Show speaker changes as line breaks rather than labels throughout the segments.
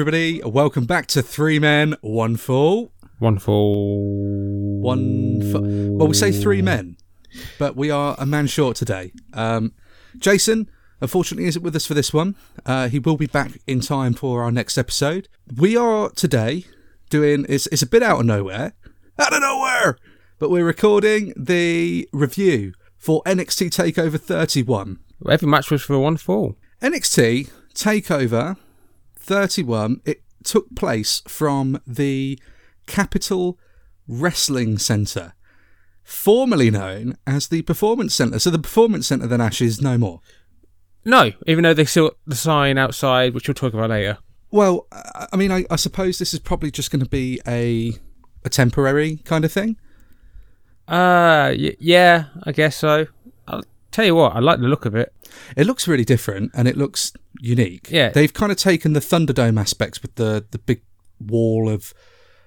everybody.
Welcome back to Three Men, One Fall.
One full.
One. Fa- well, we say three men, but we are a man short today. Um, Jason, unfortunately, isn't with us for this one. Uh, he will be back in time for our next episode. We are today doing. It's, it's a bit out of nowhere. Out of nowhere! But we're recording the review for NXT TakeOver 31.
Every match was for one fall.
NXT Takeover 31. It took place from the Capitol Wrestling Centre, formerly known as the Performance Centre. So the Performance Centre then Ash is no more.
No, even though they still the sign outside, which we'll talk about later.
Well, I I mean, I, I suppose this is probably just going to be a a temporary kind of thing.
Uh, y- yeah, I guess so. Tell you what, I like the look of it.
It looks really different and it looks unique.
Yeah.
they've kind of taken the Thunderdome aspects with the the big wall of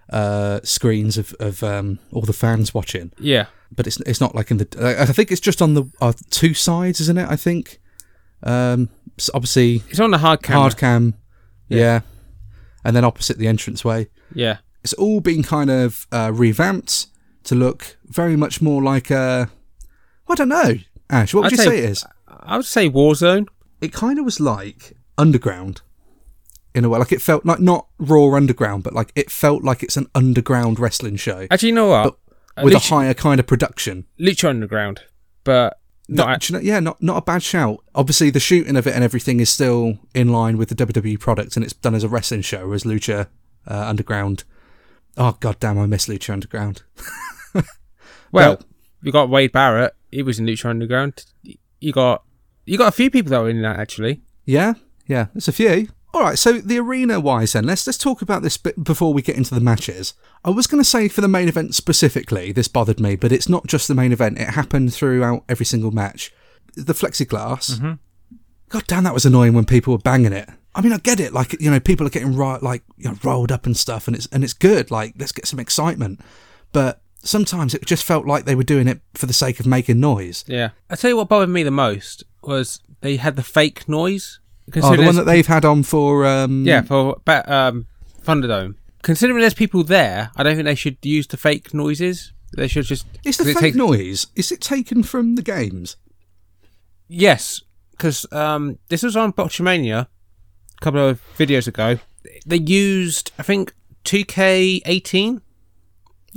uh, screens of of um, all the fans watching.
Yeah,
but it's it's not like in the. I think it's just on the uh, two sides, isn't it? I think. Um, s- obviously
it's on the hard camera.
hard cam, yeah. and then opposite the entranceway.
Yeah,
It's all been kind of uh, revamped to look very much more like a. I don't know, Ash. What would
I'd
you
say-
say it is?
I would say Warzone.
It kind of was like underground. In a way, like it felt like not raw underground, but like it felt like it's an underground wrestling show
Actually, you know what?
With a higher kind of production.
Lucha Underground, but
No,
not.
do you know- yeah, not not a bad shout. Obviously, the shooting of it and everything is still in line with the WWE product, and it's done as a wrestling show, whereas Lucha uh, Underground. Oh god damn, I miss Lucha Underground.
well,
but-
you got Wade Barrett. He was in Lucha Underground. You got you got a few people that were in that actually.
Yeah, yeah, there's a few. All right, so the arena wise, then let's let's talk about this bit before we get into the matches. I was going to say for the main event specifically, this bothered me, but it's not just the main event. It happened throughout every single match. The plexiglass. Mm-hmm. God damn, that was annoying when people were banging it. I mean, I get it. Like you know, people are getting right, like you know, rolled up and stuff, and it's and it's good. Like let's get some excitement. But sometimes it just felt like they were doing it for the sake of making noise.
Yeah, I tell you what bothered me the most was they had the fake noise.
Oh, the one that they've had on for um,
Yeah, for um, Thunderdome. Considering there's people there, I don't think they should use the fake noises. They should just.
Is the fake
takes-
noise? Is it taken from the games?
Yes, because um, this was on Botchamania a couple of videos ago. They used, I think, 2K18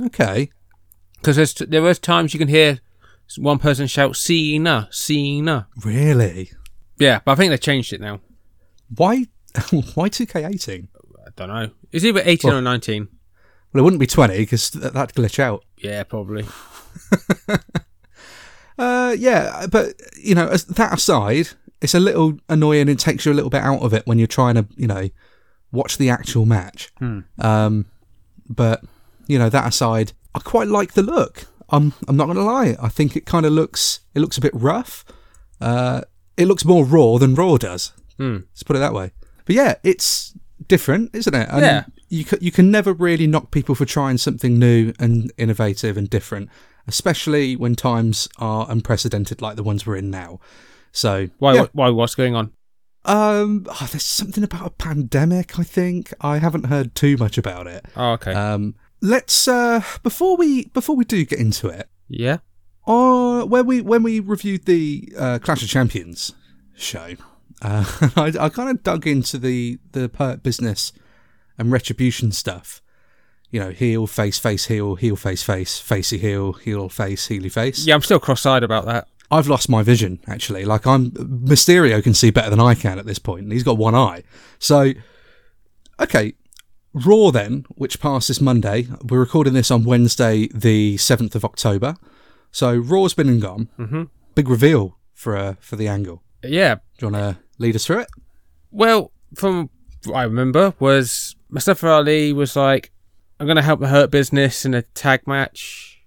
Okay.
Because there was times you can hear one person shout "Cena, Cena."
Really?
Yeah, but I think they changed it now.
Why? Why 2K18?
I don't know. It's either 18
Well-
or 19.
Well, it wouldn't be 20 because th- that'd glitch out.
Yeah, probably.
Uh, yeah, but you know, as that aside, it's a little annoying. It takes you a little bit out of it when you're trying to, you know, watch the actual match. Um, but you know, that aside, I quite like the look. I'm I'm not gonna lie. I think it kind of looks it looks a bit rough. Uh, it looks more raw than Raw does.
Hmm.
Let's put it that way. But yeah, it's different, isn't it? And
Yeah.
You can, you can never really knock people for trying something new and innovative and different, especially when times are unprecedented like the ones we're in now. So
Why?
yeah.
Why? What's going on?
Um, oh, there's something about a pandemic. I think I haven't heard too much about it.
Oh, okay.
Um, let's uh before we before we do get into it,
yeah.
uh, when we when we reviewed the uh, Clash of Champions show, uh, I, I kind of dug into the the Hurt business and retribution stuff. You know, heel, face, face, heel, heel, face, face, facey heel, heel, face, heely face.
Yeah, I'm still cross-eyed about that.
I've lost my vision actually. Like I'm Mysterio can see better than I can at this point, and he's got one eye. So, okay, Raw then, which passed this Monday. We're recording this on Wednesday, the seventh of October. So Raw's been and gone. Mm-hmm. Big reveal for uh, for the angle.
Yeah.
Do you want to lead us through it?
Well, from what I remember, was Mustafa Ali was like, "I'm gonna help the Hurt Business in a tag match,"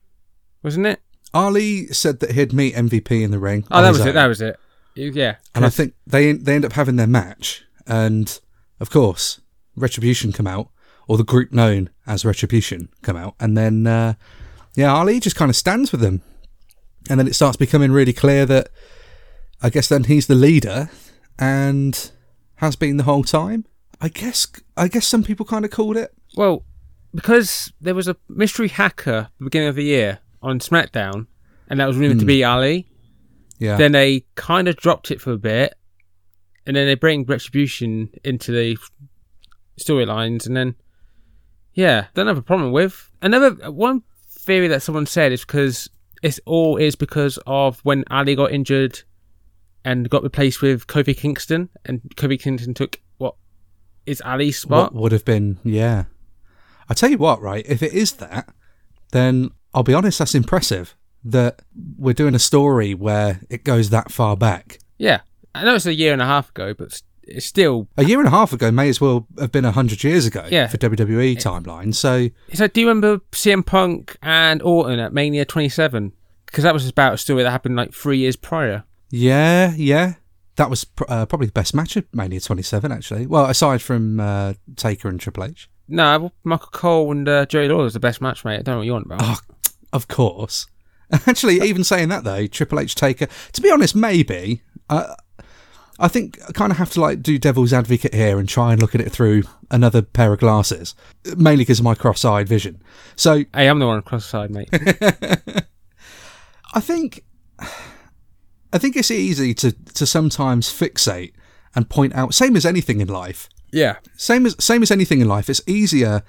wasn't it?
Ali said that he'd meet MVP in the ring.
Oh, that was it. That was it. Yeah.
And I think they they end up having their match, and of course, Retribution come out, or the group known as Retribution come out, and then uh, yeah, Ali just kind of stands with them, and then it starts becoming really clear that I guess then he's the leader, and has been the whole time. I guess I guess some people kind of called it.
Well, because there was a mystery hacker at the beginning of the year on SmackDown, and that was rumored to be Ali.
Yeah,
Then they kind of dropped it for a bit, and then they bring Retribution into the storylines, and then yeah, don't have a problem with another one theory that someone said is because it's all is because of when Ali got injured and got replaced with Kofi Kingston, and Kofi Kingston took what is Ali's spot.
what would have been yeah. I tell you what, right? If it is that, then I'll be honest, that's impressive. That we're doing a story where it goes that far back.
Yeah, I know it's a year and a half ago, but it's still.
A year and a half ago may as well have been a hundred years ago
Yeah.
for WWE timeline. So
like, do you remember CM Punk and Orton at Mania 27? Because that was about a story that happened like three years prior.
yeah, yeah, that was pr- uh, probably the best match of Mania 27. Actually, well, aside from uh, Taker and Triple H,
No, Michael Cole and uh, Jerry Lawler is the best match, mate. I don't know what you want about.
Oh, of course. Actually, even saying that though, Triple H Taker. To be honest, maybe. Uh, I think I kind of have to like do devil's advocate here and try and look at it through another pair of glasses, mainly because of my cross-eyed vision. So
Hey, I'm the one cross-eyed, mate.
I think I think it's easy to to sometimes fixate and point out same as anything in life.
yeah.
Same as same as anything in life, it's easier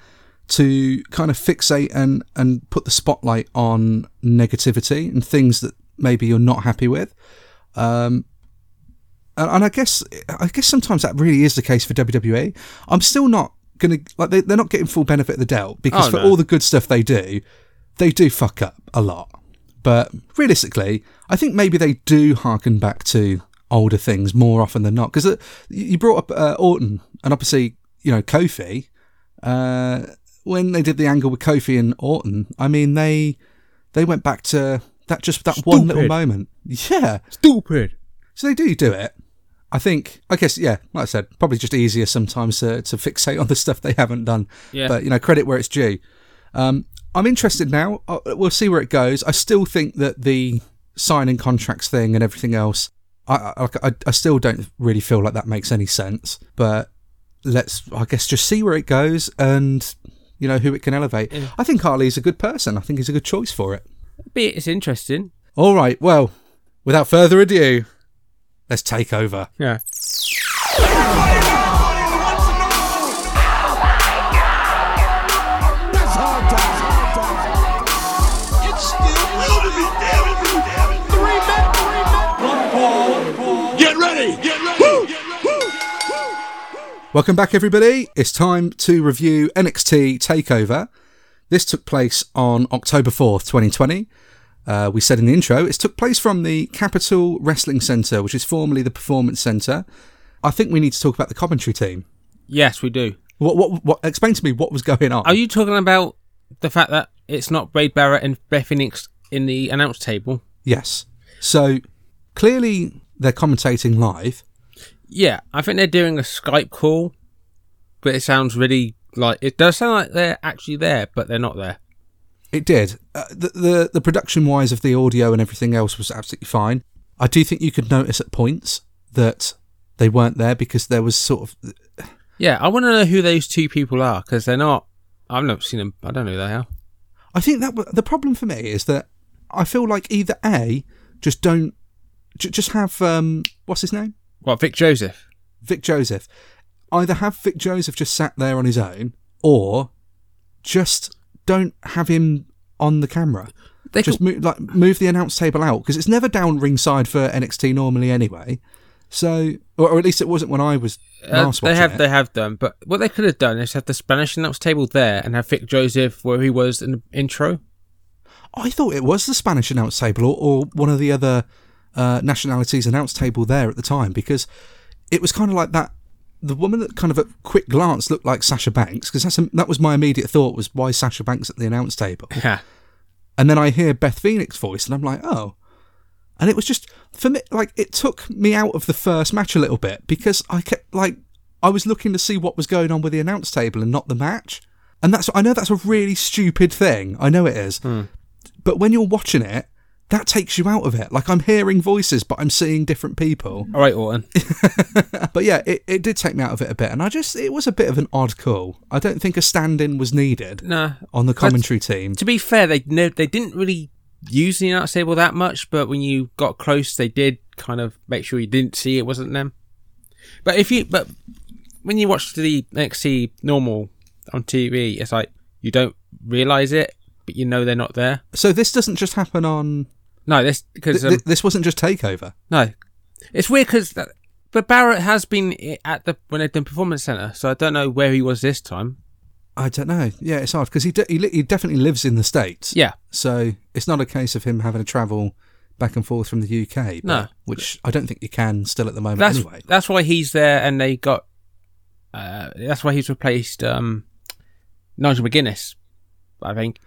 to kind of fixate and and put the spotlight on negativity and things that maybe you're not happy with. Um and, and I guess I guess sometimes that really is the case for WWE. I'm still not gonna like they, they're not getting full benefit of the doubt because
Oh,
for
no.
all the good stuff they do, they do fuck up a lot. But realistically, I think maybe they do harken back to older things more often than not. Because you brought up uh, Orton, and obviously, you know, Kofi. Uh, when they did the angle with Kofi and Orton, I mean, they they went back to that just that one little moment. Yeah,
Stupid.
so they do do it. I think, I guess, yeah, like I said, probably just easier sometimes to, to fixate on the stuff they haven't done.
Yeah.
But, you know, credit where it's due. Um, I'm interested now. Uh, We'll see where it goes. I still think that the signing contracts thing and everything else, I, I, I, I still don't really feel like that makes any sense. But let's, I guess, just see where it goes and, you know, who it can elevate. I think Ali's a good person. I think he's a good choice for it.
But it's interesting.
All right. Well, without further ado, let's take over.
Yeah.
Welcome back, everybody. It's time to review NXT Takeover. This took place on October 4th, 2020. Uh, we said in the intro, it took place from the Capitol Wrestling Centre, which is formerly the Performance Centre. I think we need to talk about the commentary team.
Yes, we do.
What, what, what, explain to me what was going on.
Are you talking about the fact that it's not Wade Barrett and Beth Phoenix in the announce table?
yes. So clearly they're commentating live.
Yeah, I think they're doing a Skype call, but it sounds really like it does sound like they're actually there, but they're not there.
It did. Uh, the, the the production wise of the audio and everything else was absolutely fine. I do think you could notice at points that they weren't there because there was sort of
Yeah, I want to know who those two people are because they're not. I've never seen them. I don't know who they are.
I think that the problem for me is that I feel like either a just don't j- just have um what's his name
What Vic Joseph?
Vic Joseph either have Vic Joseph just sat there on his own or just don't have him on the camera.
They
just
could-
move, like move the announce table out because it's never down ringside for NXT normally anyway. So, or, or at least it wasn't when I was
Uh, they have
it.
they have done, but what they could have done is have the Spanish announce table there and have Vic Joseph where he was in the intro.
I thought it was the Spanish announce table or, or one of the other uh, nationalities announce table there at the time because it was kind of like that. The woman that kind of at quick glance looked like Sasha Banks because that's that was my immediate thought was why Sasha Banks at the announce table.
Yeah.
And then I hear Beth Phoenix voice, and I'm like, oh. And it was just for me, like it took me out of the first match a little bit because I kept like I was looking to see what was going on with the announce table and not the match. And that's I know that's a really stupid thing. I know it is. Hmm. But when you're watching it, that takes you out of it. Like I'm hearing voices, but I'm seeing different people.
All right, Orton.
But yeah, it, it did take me out of it a bit, and I just it was a bit of an odd call. I don't think a stand-in was needed
no.
on the commentary team.
To be fair, they no, they didn't really use the announce table that much, but when you got close, they did kind of make sure you didn't see it wasn't them. But if you, but when you watch the NXT normal on TV, it's like you don't realize it, but you know they're not there.
So this doesn't just happen on.
No, this because um,
th- this wasn't just takeover.
no, it's weird because but Barrett has been i- at the when they've done performance center, so I don't know where he was this time.
I don't know. Yeah, it's hard because he de- he, li- he definitely lives in the states.
Yeah,
So it's not a case of him having to travel back and forth from the UK. but-
No.
which I don't think you can still at the moment.
that's
anyway,
that's why he's there, and they got. Uh, that's why he's replaced um, Nigel McGuinness, I think.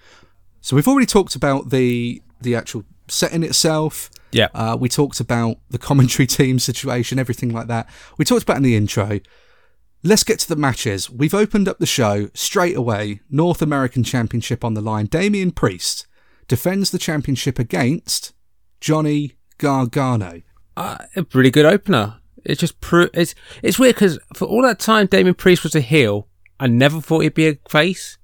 so we've already talked about the the actual setting itself.
Yeah.
Uh, we talked about the commentary team situation, everything like that. We talked about in the intro. Let's get to the matches. We've opened up the show straight away. North American Championship on the line. Damian Priest defends the championship against Johnny Gargano.
Uh, a pretty good opener. It's just pro- it's it's weird because for all that time Damian Priest was a heel, I never thought he'd be a face.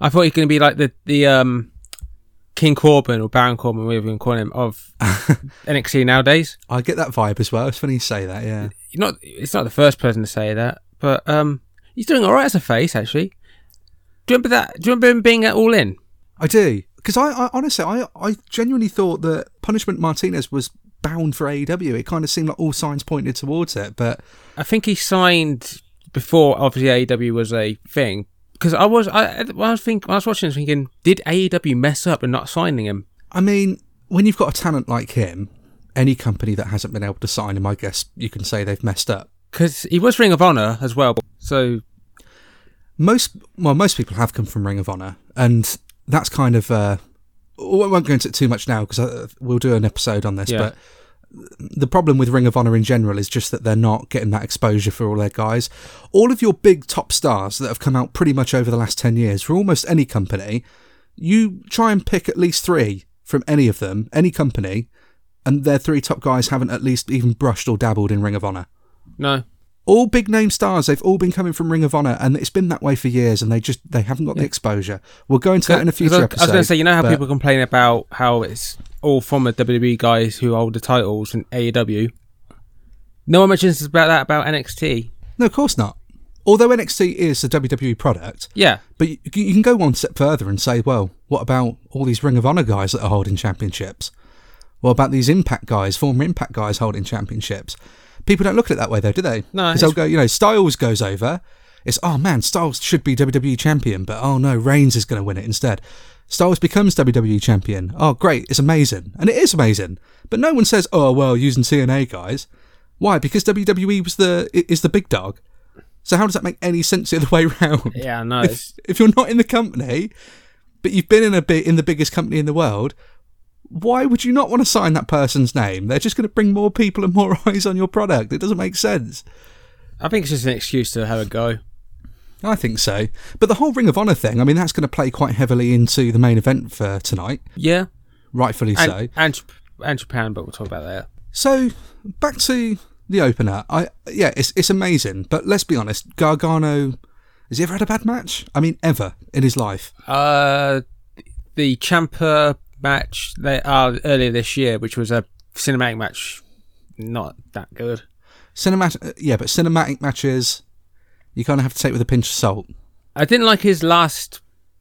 I thought he's going to be like the the um King Corbin or Baron Corbin, whatever you to call him, of NXT nowadays.
I get that vibe as well. It's funny you say that, yeah.
You're not it's not the first person to say that, but um he's doing all right as a face actually. Do you remember that? Do you remember him being at All In?
I do. Because I, I honestly, I, I genuinely thought that Punishment Martinez was bound for AEW. It kind of seemed like all signs pointed towards it, but
I think he signed before obviously AEW was a thing. Because I was I I was think when I was watching this thinking, did AEW mess up and not signing him?
I mean, when you've got a talent like him, any company that hasn't been able to sign him, I guess you can say they've messed up.
Because he was Ring of Honor as well. So
Most, well, most people have come from Ring of Honor, and that's kind of. Uh, I won't go into it too much now because we'll do an episode on this,
Yeah.
but the problem with Ring of Honor in general is just that they're not getting that exposure for all their guys. All of your big top stars that have come out pretty much over the last 10 years for almost any company, you try and pick at least three from any of them, any company, and their three top guys haven't at least even brushed or dabbled in Ring of Honor.
no,
All big name stars, they've all been coming from Ring of Honor, and it's been that way for years, and they just they haven't got the exposure. We'll go into that in a future
I,
episode.
I was going to say, you know how people complain about how it's all former WWE guys who hold the titles in AEW. No one mentions about that about NXT.
No, of course not. Although NXT is a WWE product,
Yeah,
but you, you can go one step further and say, well, what about all these Ring of Honor guys that are holding championships? What about these Impact guys, former Impact guys holding championships? People don't look at it that way, though, do they?
No,
Because they'll go, you know, Styles goes over. It's, oh man, Styles should be WWE champion, but oh no, Reigns is going to win it instead. Styles becomes WWE champion. Oh, great, it's amazing. And it is amazing. But no one says, oh, well, using TNA guys. Why? Because WWE was the is the big dog. So how does that make any sense the other way round?
yeah, no.
if, if you're not in the company, but you've been in a bit in the biggest company in the world, why would you not want to sign that person's name? They're just going to bring more people and more eyes on your product. It doesn't make sense.
I think it's just an excuse to have a go.
I think so. But the whole Ring of Honor thing, I mean, that's going to play quite heavily into the main event for tonight,
Yeah,
rightfully
and,
so.
and and Japan, but we'll talk about that.
So back to the opener. I yeah, it's it's amazing. But let's be honest, Gargano has he ever had a bad match? I mean, ever in his life?
Uh, the Ciampa match they uh, earlier this year, which was a cinematic match, not that good.
Cinematic, yeah, but cinematic matches, you kind of have to take with a pinch of salt.
I didn't like his last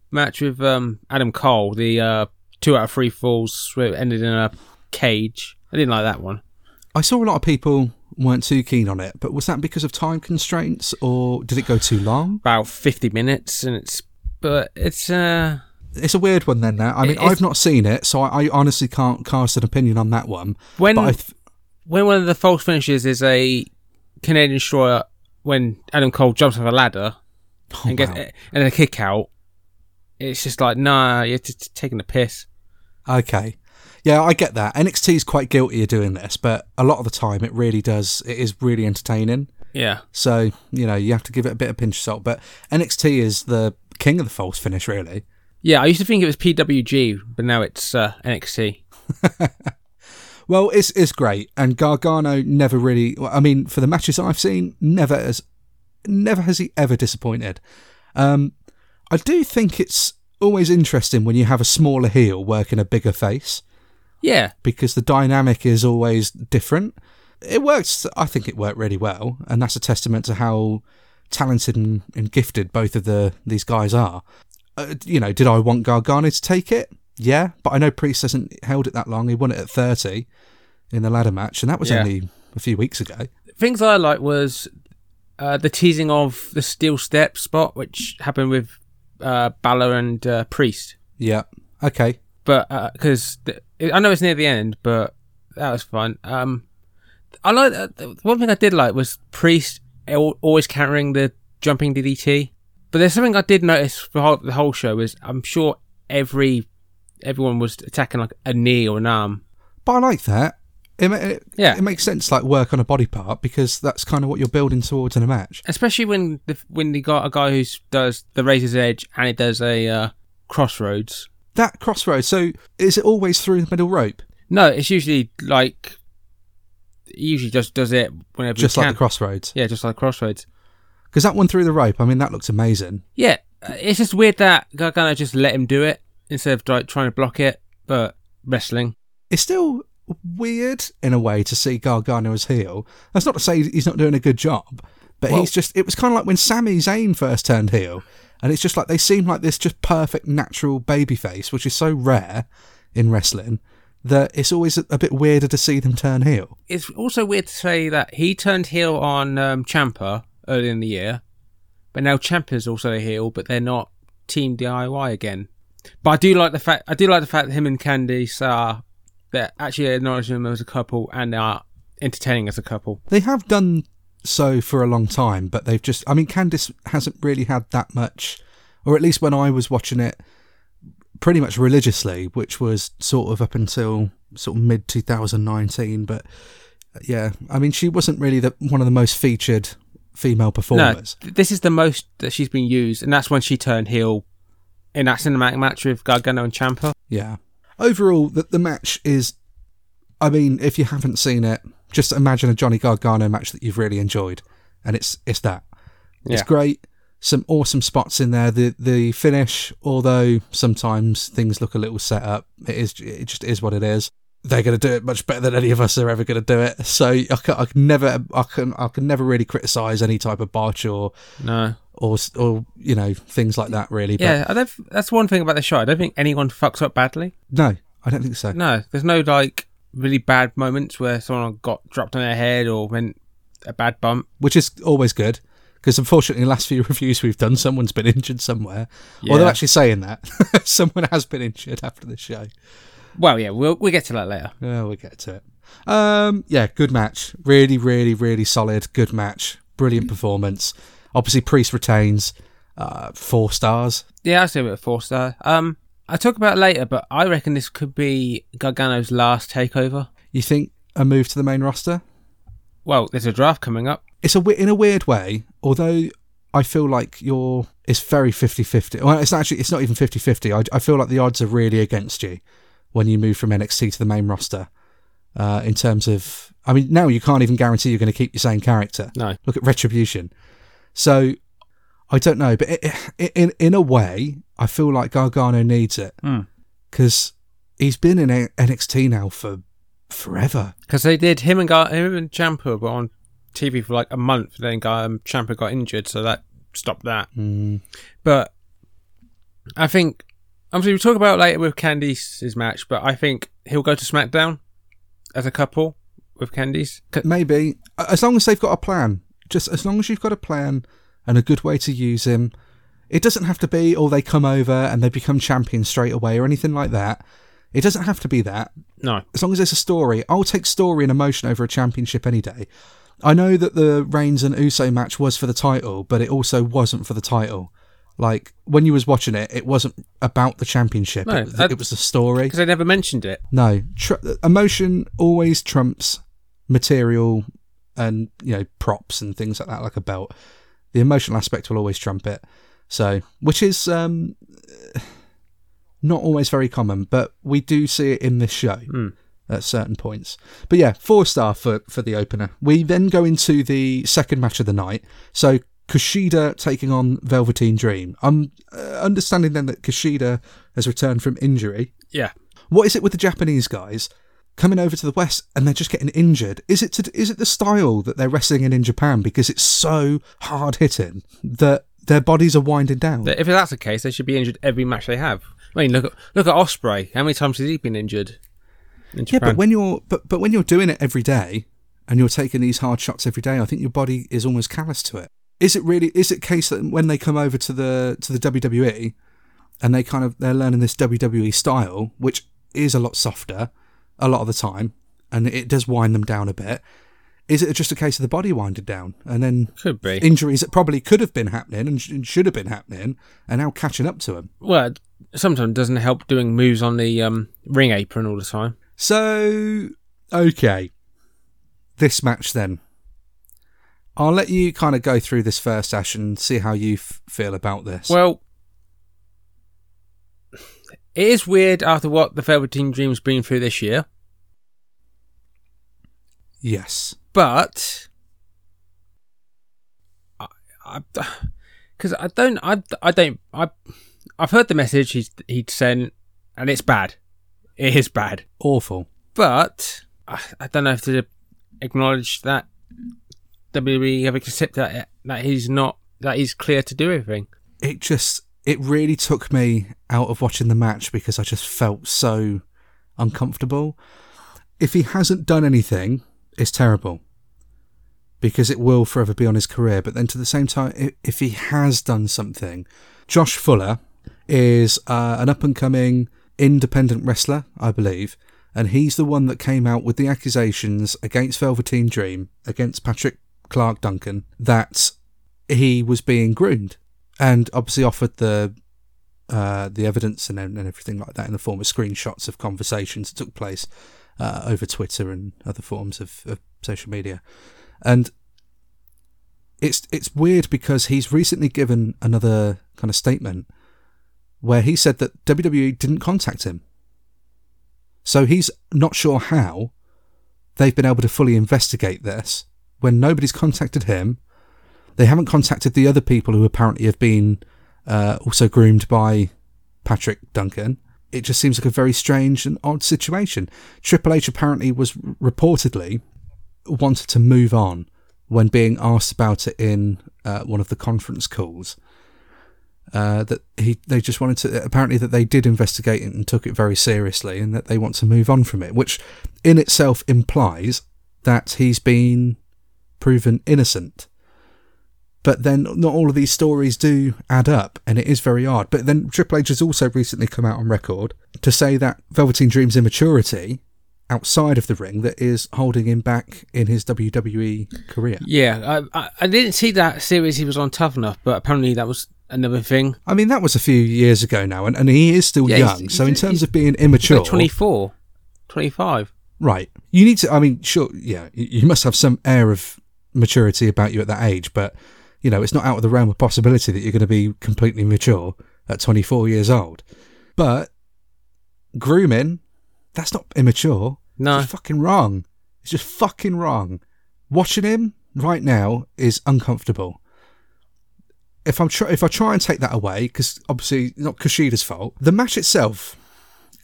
match with um, Adam Cole, the uh, two out of three falls where it ended in a cage. I didn't like that one.
I saw a lot of people weren't too keen on it, but was that because of time constraints or did it go too long?
About fifty minutes, and it's but it's uh
It's a weird one then. Now, I mean, I've not seen it, so I, I honestly can't cast an opinion on that one.
When
th-
when one of the false finishes is a Canadian destroyer when Adam Cole jumps off a ladder and gets
wow.
and a kick out, it's just like nah, you're just taking the piss.
Okay. Yeah, I get that. NXT is quite guilty of doing this, but a lot of the time it really does. It is really entertaining.
Yeah,
So you know you have to give it a bit of pinch of salt. But NXT is the king of the false finish, really.
yeah. I used to think it was PWG, but now it's uh, NXT.
Well, it's it's great, and Gargano never really. I mean, for the matches I've seen, never has, never has he ever disappointed. Um, I do think it's always interesting when you have a smaller heel working a bigger face
Yeah,
because the dynamic is always different. It works. I think it worked really well, and that's a testament to how talented and, and gifted both of the these guys are. Uh, you know, did I want Gargano to take it? Yeah, but I know Priest hasn't held it that long. He won it at thirty in the ladder match, and that was
Yeah.
only a few weeks ago.
things I like was uh, the teasing of the steel step spot, which happened with uh, Balor and uh, Priest.
Yeah. Okay.
But because I know it's near the end, but that was fun. Um, I like uh, one thing I did like was Priest always countering the jumping DDT. But there's something I did notice for the whole show is I'm sure every everyone was attacking like a knee or an arm.
But I like that. It, it,
Yeah.
it makes sense, like work on a body part, because that's kind of what you're building towards in a match.
especially when the, when you got a guy who does the razor's edge and he does a uh, crossroads.
That crossroads. So is it always through the middle rope,
No, it's usually like he usually just does it whenever
just like the crossroads?
yeah, just like crossroads.
Because that one through the rope, I mean, that looks amazing.
Yeah, uh, it's just weird that Gargano just let him do it instead of like trying to block it. But wrestling,
It's still weird in a way to see Gargano as heel. That's not to say he's not doing a good job, but
Well-
he's just. It was kind of like when Sami Zayn first turned heel, and it's just like they seem like this just perfect natural babyface, which is so rare in wrestling that it's always a, a bit weirder to see them turn heel.
it's also weird to say that he turned heel on um, Ciampa early in the year, but now Ciampa's also a heel, but they're not Team DIY again. But I do like the fact I do like the fact that him and Candice are they're actually acknowledging them as a couple and they are entertaining as a couple.
They have done so for a long time, but they've just. I mean, Candice hasn't really had that much, or at least when I was watching it, pretty much religiously, which was sort of up until sort of mid 2019. But uh, yeah, I mean, she wasn't really the one of the most featured female performers.
th- this is the most that she's been used, and that's when she turned heel in that cinematic match with Gargano and Ciampa.
Yeah. Overall, the, the match is. I mean, if you haven't seen it, just imagine a Johnny Gargano match that you've really enjoyed, and it's it's that. It's great. Some awesome spots in there. The the finish, although sometimes things look a little set up, it is it just is what it is. They're going to do it much better than any of us are ever going to do it. So I can, I can never I can I can never really criticize any type of botch or
No,
or or you know things like that really.
Yeah, don't. That's one thing about the show. I don't think anyone fucks up badly.
no, I don't think so.
No, there's no like really bad moments where someone got dropped on their head or went a bad bump.
which is always good because unfortunately, the last few reviews we've done, someone's been injured somewhere. Although
Yeah.
actually saying that, someone has been injured after the show.
Well, yeah, we'll we'll get to that later.
Yeah, we'll get to it. Um, yeah, good match. Really, really, really solid. Good match. Brilliant performance. Obviously, Priest retains. Uh, four stars.
Yeah, I say it a four star. Um, I talk about it later, but I reckon this could be Gargano's last takeover.
You think a move to the main roster?
Well, there's a draft coming up.
It's a in a weird way. Although I feel like you're, it's very 50-50. Well, it's actually it's not even 50-50. I, I feel like the odds are really against you when you move from NXT to the main roster. Uh, in terms of, I mean, now you can't even guarantee you're going to keep your same character.
No.
Look at Retribution. So I don't know, but i i in in a way, I feel like Gargano needs it
Hmm.
because he's been in NXT now for forever.
Because they did him and Gar- him and Ciampa were on TV for like a month. Then um, Ciampa got injured, so that stopped that.
Mm.
But I think obviously we'll talk about it later with Candice's match. But I think he'll go to SmackDown as a couple with Candice.
Maybe as long as they've got a plan, just as long as you've got a plan and a good way to use him. It doesn't have to be, or they come over and they become champions straight away or anything like that. It doesn't have to be that.
No.
As long as there's a story, I'll take story and emotion over a championship any day. I know that the Reigns and Uso match was for the title, but it also wasn't for the title. Like when you was watching it, it wasn't about the championship.
No,
it,
I-
it was the story.
Because they never mentioned it.
No, tr- emotion always trumps material and you know props and things like that, like a belt. The emotional aspect will always trump it. So, which is um, not always very common, but we do see it in this show at certain points. But yeah, four star for for the opener. We then go into the second match of the night. So. Kushida taking on Velveteen Dream. I'm uh, understanding then that Kushida has returned from injury.
Yeah.
What is it with the Japanese guys coming over to the West and they're just getting injured? Is it to, is it the style that they're wrestling in in Japan because it's so hard hitting that their bodies are winding down?
If that's the case, they should be injured every match they have. I mean, look at look at Ospreay. How many times has he been injured? In
yeah, but when you're but but when you're doing it every day and you're taking these hard shots every day, I think your body is almost callous to it. Is it really? Is it case that when they come over to the to the WWE and they kind of they're learning this WWE style, which is a lot softer a lot of the time, and it does wind them down a bit. Is it just a case of the body winded down and then
Could be.
injuries that probably could have been happening and, sh- and should have been happening are now catching up to them?
well, sometimes it doesn't help doing moves on the um, ring apron all the time.
So, okay. This match then. I'll let you kind of go through this first, Ash, and see how you f- feel about this.
Well, it is weird after what the Velveteen Dream's been through this year,
yes.
but I, I, because I don't, I, I don't, I, I've heard the message he's he'd sent, and it's bad. It is bad,
Awful.
but I, I don't know if to acknowledge that WWE have accepted that that he's not that he's clear to do everything.
It just, it really took me out of watching the match because I just felt so uncomfortable. If he hasn't done anything, it's terrible because it will forever be on his career. But then to the same time, if he has done something, Josh Fuller is uh, an up and coming independent wrestler, I believe. And he's the one that came out with the accusations against Velveteen Dream, against Patrick Clark Duncan, that he was being groomed, and obviously offered the uh, the evidence and, and everything like that in the form of screenshots of conversations that took place uh, over Twitter and other forms of, of social media. And it's it's weird because he's recently given another kind of statement where he said that WWE didn't contact him. So he's not sure how they've been able to fully investigate this when nobody's contacted him. They haven't contacted the other people who apparently have been uh, also groomed by Patrick Duncan. It just seems like a very strange and odd situation. Triple H apparently was reportedly wanted to move on when being asked about it in uh, one of the conference calls. Uh, that he they just wanted to apparently that they did investigate it and took it very seriously and that they want to move on from it, which in itself implies that he's been proven innocent. But then not all of these stories do add up, and it is very odd. But then Triple H has also recently come out on record to say that Velveteen Dream's immaturity outside of the ring that is holding him back in his WWE career.
Yeah, I, I, I didn't see that series he was on Tough Enough, but apparently that was another thing.
I mean, that was a few years ago now, and, and he is still
Yeah, he's-
young. So in terms of being
He's
immature,
like 24, 25.
right? You need to. I mean, sure, yeah, you must have some air of maturity about you at that age, but you know, it's not out of the realm of possibility that you're going to be completely mature at 24 years old. But grooming, that's not immature.
No.
It's just fucking wrong. It's just fucking wrong. Watching him right now is uncomfortable. If I'm try- if I try and take that away, because obviously not Kushida's fault, the match itself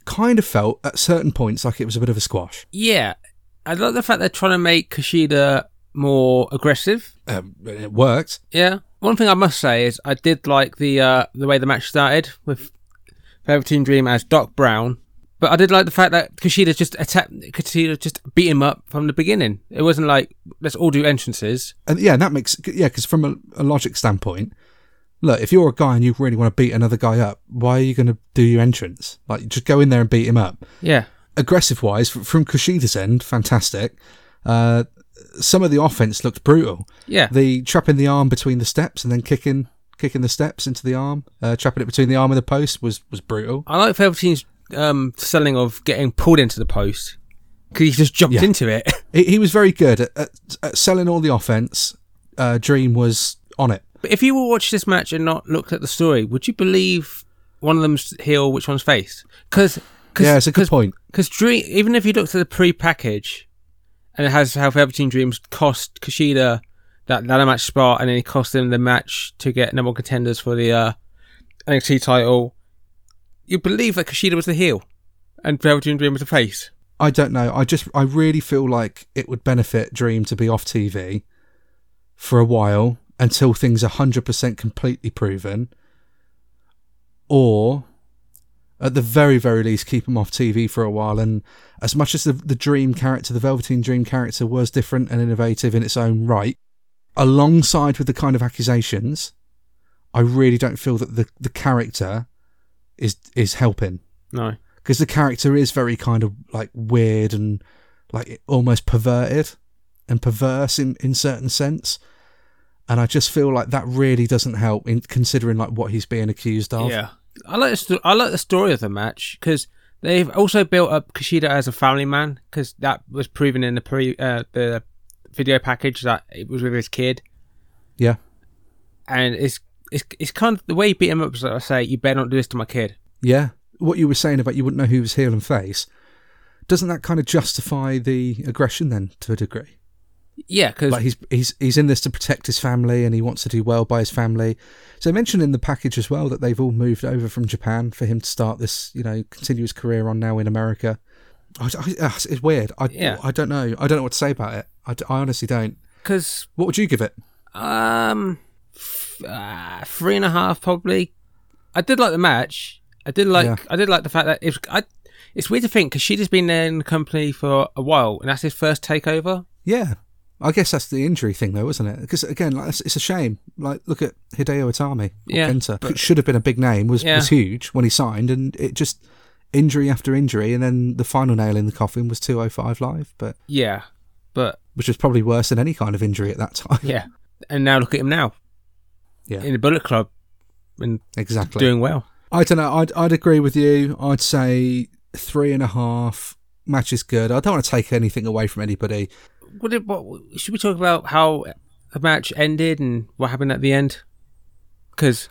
kind of felt at certain points like it was a bit of a squash.
Yeah, I like the fact they're trying to make Kushida more aggressive.
Um, it worked.
Yeah. One thing I must say is I did like the uh, the way the match started with Velveteen Dream as Doc Brown, but I did like the fact that Kushida just attacked Kushida just beat him up from the beginning. It wasn't like let's all do entrances.
And yeah, that makes yeah, because from a, a logic standpoint, look, if you're a guy and you really want to beat another guy up, why are you going to do your entrance? Like, just go in there and beat him up.
Yeah.
Aggressive wise, from Kushida's end, fantastic. Uh, some of the offense looked brutal.
Yeah.
The trapping the arm between the steps and then kicking kicking the steps into the arm, uh, trapping it between the arm and the post was was brutal.
I like Velveteen's um, selling of getting pulled into the post because he just jumped
Yeah.
into it.
He, he was very good at, at, at selling all the offense. Uh, Dream was on it.
But if you were watch this match and not looked at the story, would you believe one of them's heel, which one's face? Because
Yeah, it's a good point.
Because Dream, even if you looked at the pre-package, and it has how Velveteen Dreams cost Kushida that ladder match spot, and then he cost him the match to get number one contenders for the uh, NXT title, you believe that Kushida was the heel, and Velveteen Dream was the face.
I don't know. I just I really feel like it would benefit Dream to be off TV for a while until things are hundred percent completely proven, or at the very very least keep him off TV for a while. And as much as the the Dream character, the Velveteen Dream character, was different and innovative in its own right, alongside with the kind of accusations, I really don't feel that the the character is is helping
No.
because the character is very kind of like weird and like almost perverted and perverse in in certain sense and i just feel like that really doesn't help in considering like what he's being accused of
Yeah, I like the sto- I like the story of the match because they've also built up Kushida as a family man because that was proven in the pre uh, the video package that it was with his kid,
yeah
and it's it's it's kind of the way you beat him up. like I say, you better not do this to my kid.
yeah what you were saying about you wouldn't know who was heel and face doesn't that kind of justify the aggression then to a degree
Yeah, because
like he's he's he's in this to protect his family and he wants to do well by his family. So they mentioned in the package as well that they've all moved over from Japan for him to start this, you know, continue his career on now in America. I, I- uh, it's weird. I
Yeah.
I don't know. I don't know what to say about it. I, I honestly don't.
because
What would you give it?
um f- uh, three and a half probably. I did like the match. I did like
Yeah.
I did like the fact that it's I. It's weird to think because she'd been there in the company for a while, and that's his first takeover.
Yeah. I guess that's the injury thing, though, isn't it? Because again, like, it's, it's a shame. Like, look at Hideo Itami, or
Yeah,
Kenta.
but-
should have been a big name. Was
Yeah.
was huge when he signed, and it just injury after injury, and then the final nail in the coffin was 205 live, but
Yeah, but
which was probably worse than any kind of injury at that time.
yeah, and now look at him now
Yeah,
in the Bullet Club and
exactly.
doing well.
I don't know. I'd I'd agree with you. I'd say three and a half. Match is good. I don't want to take anything away from anybody.
What, did, what should we talk about? How the match ended and what happened at the end? Because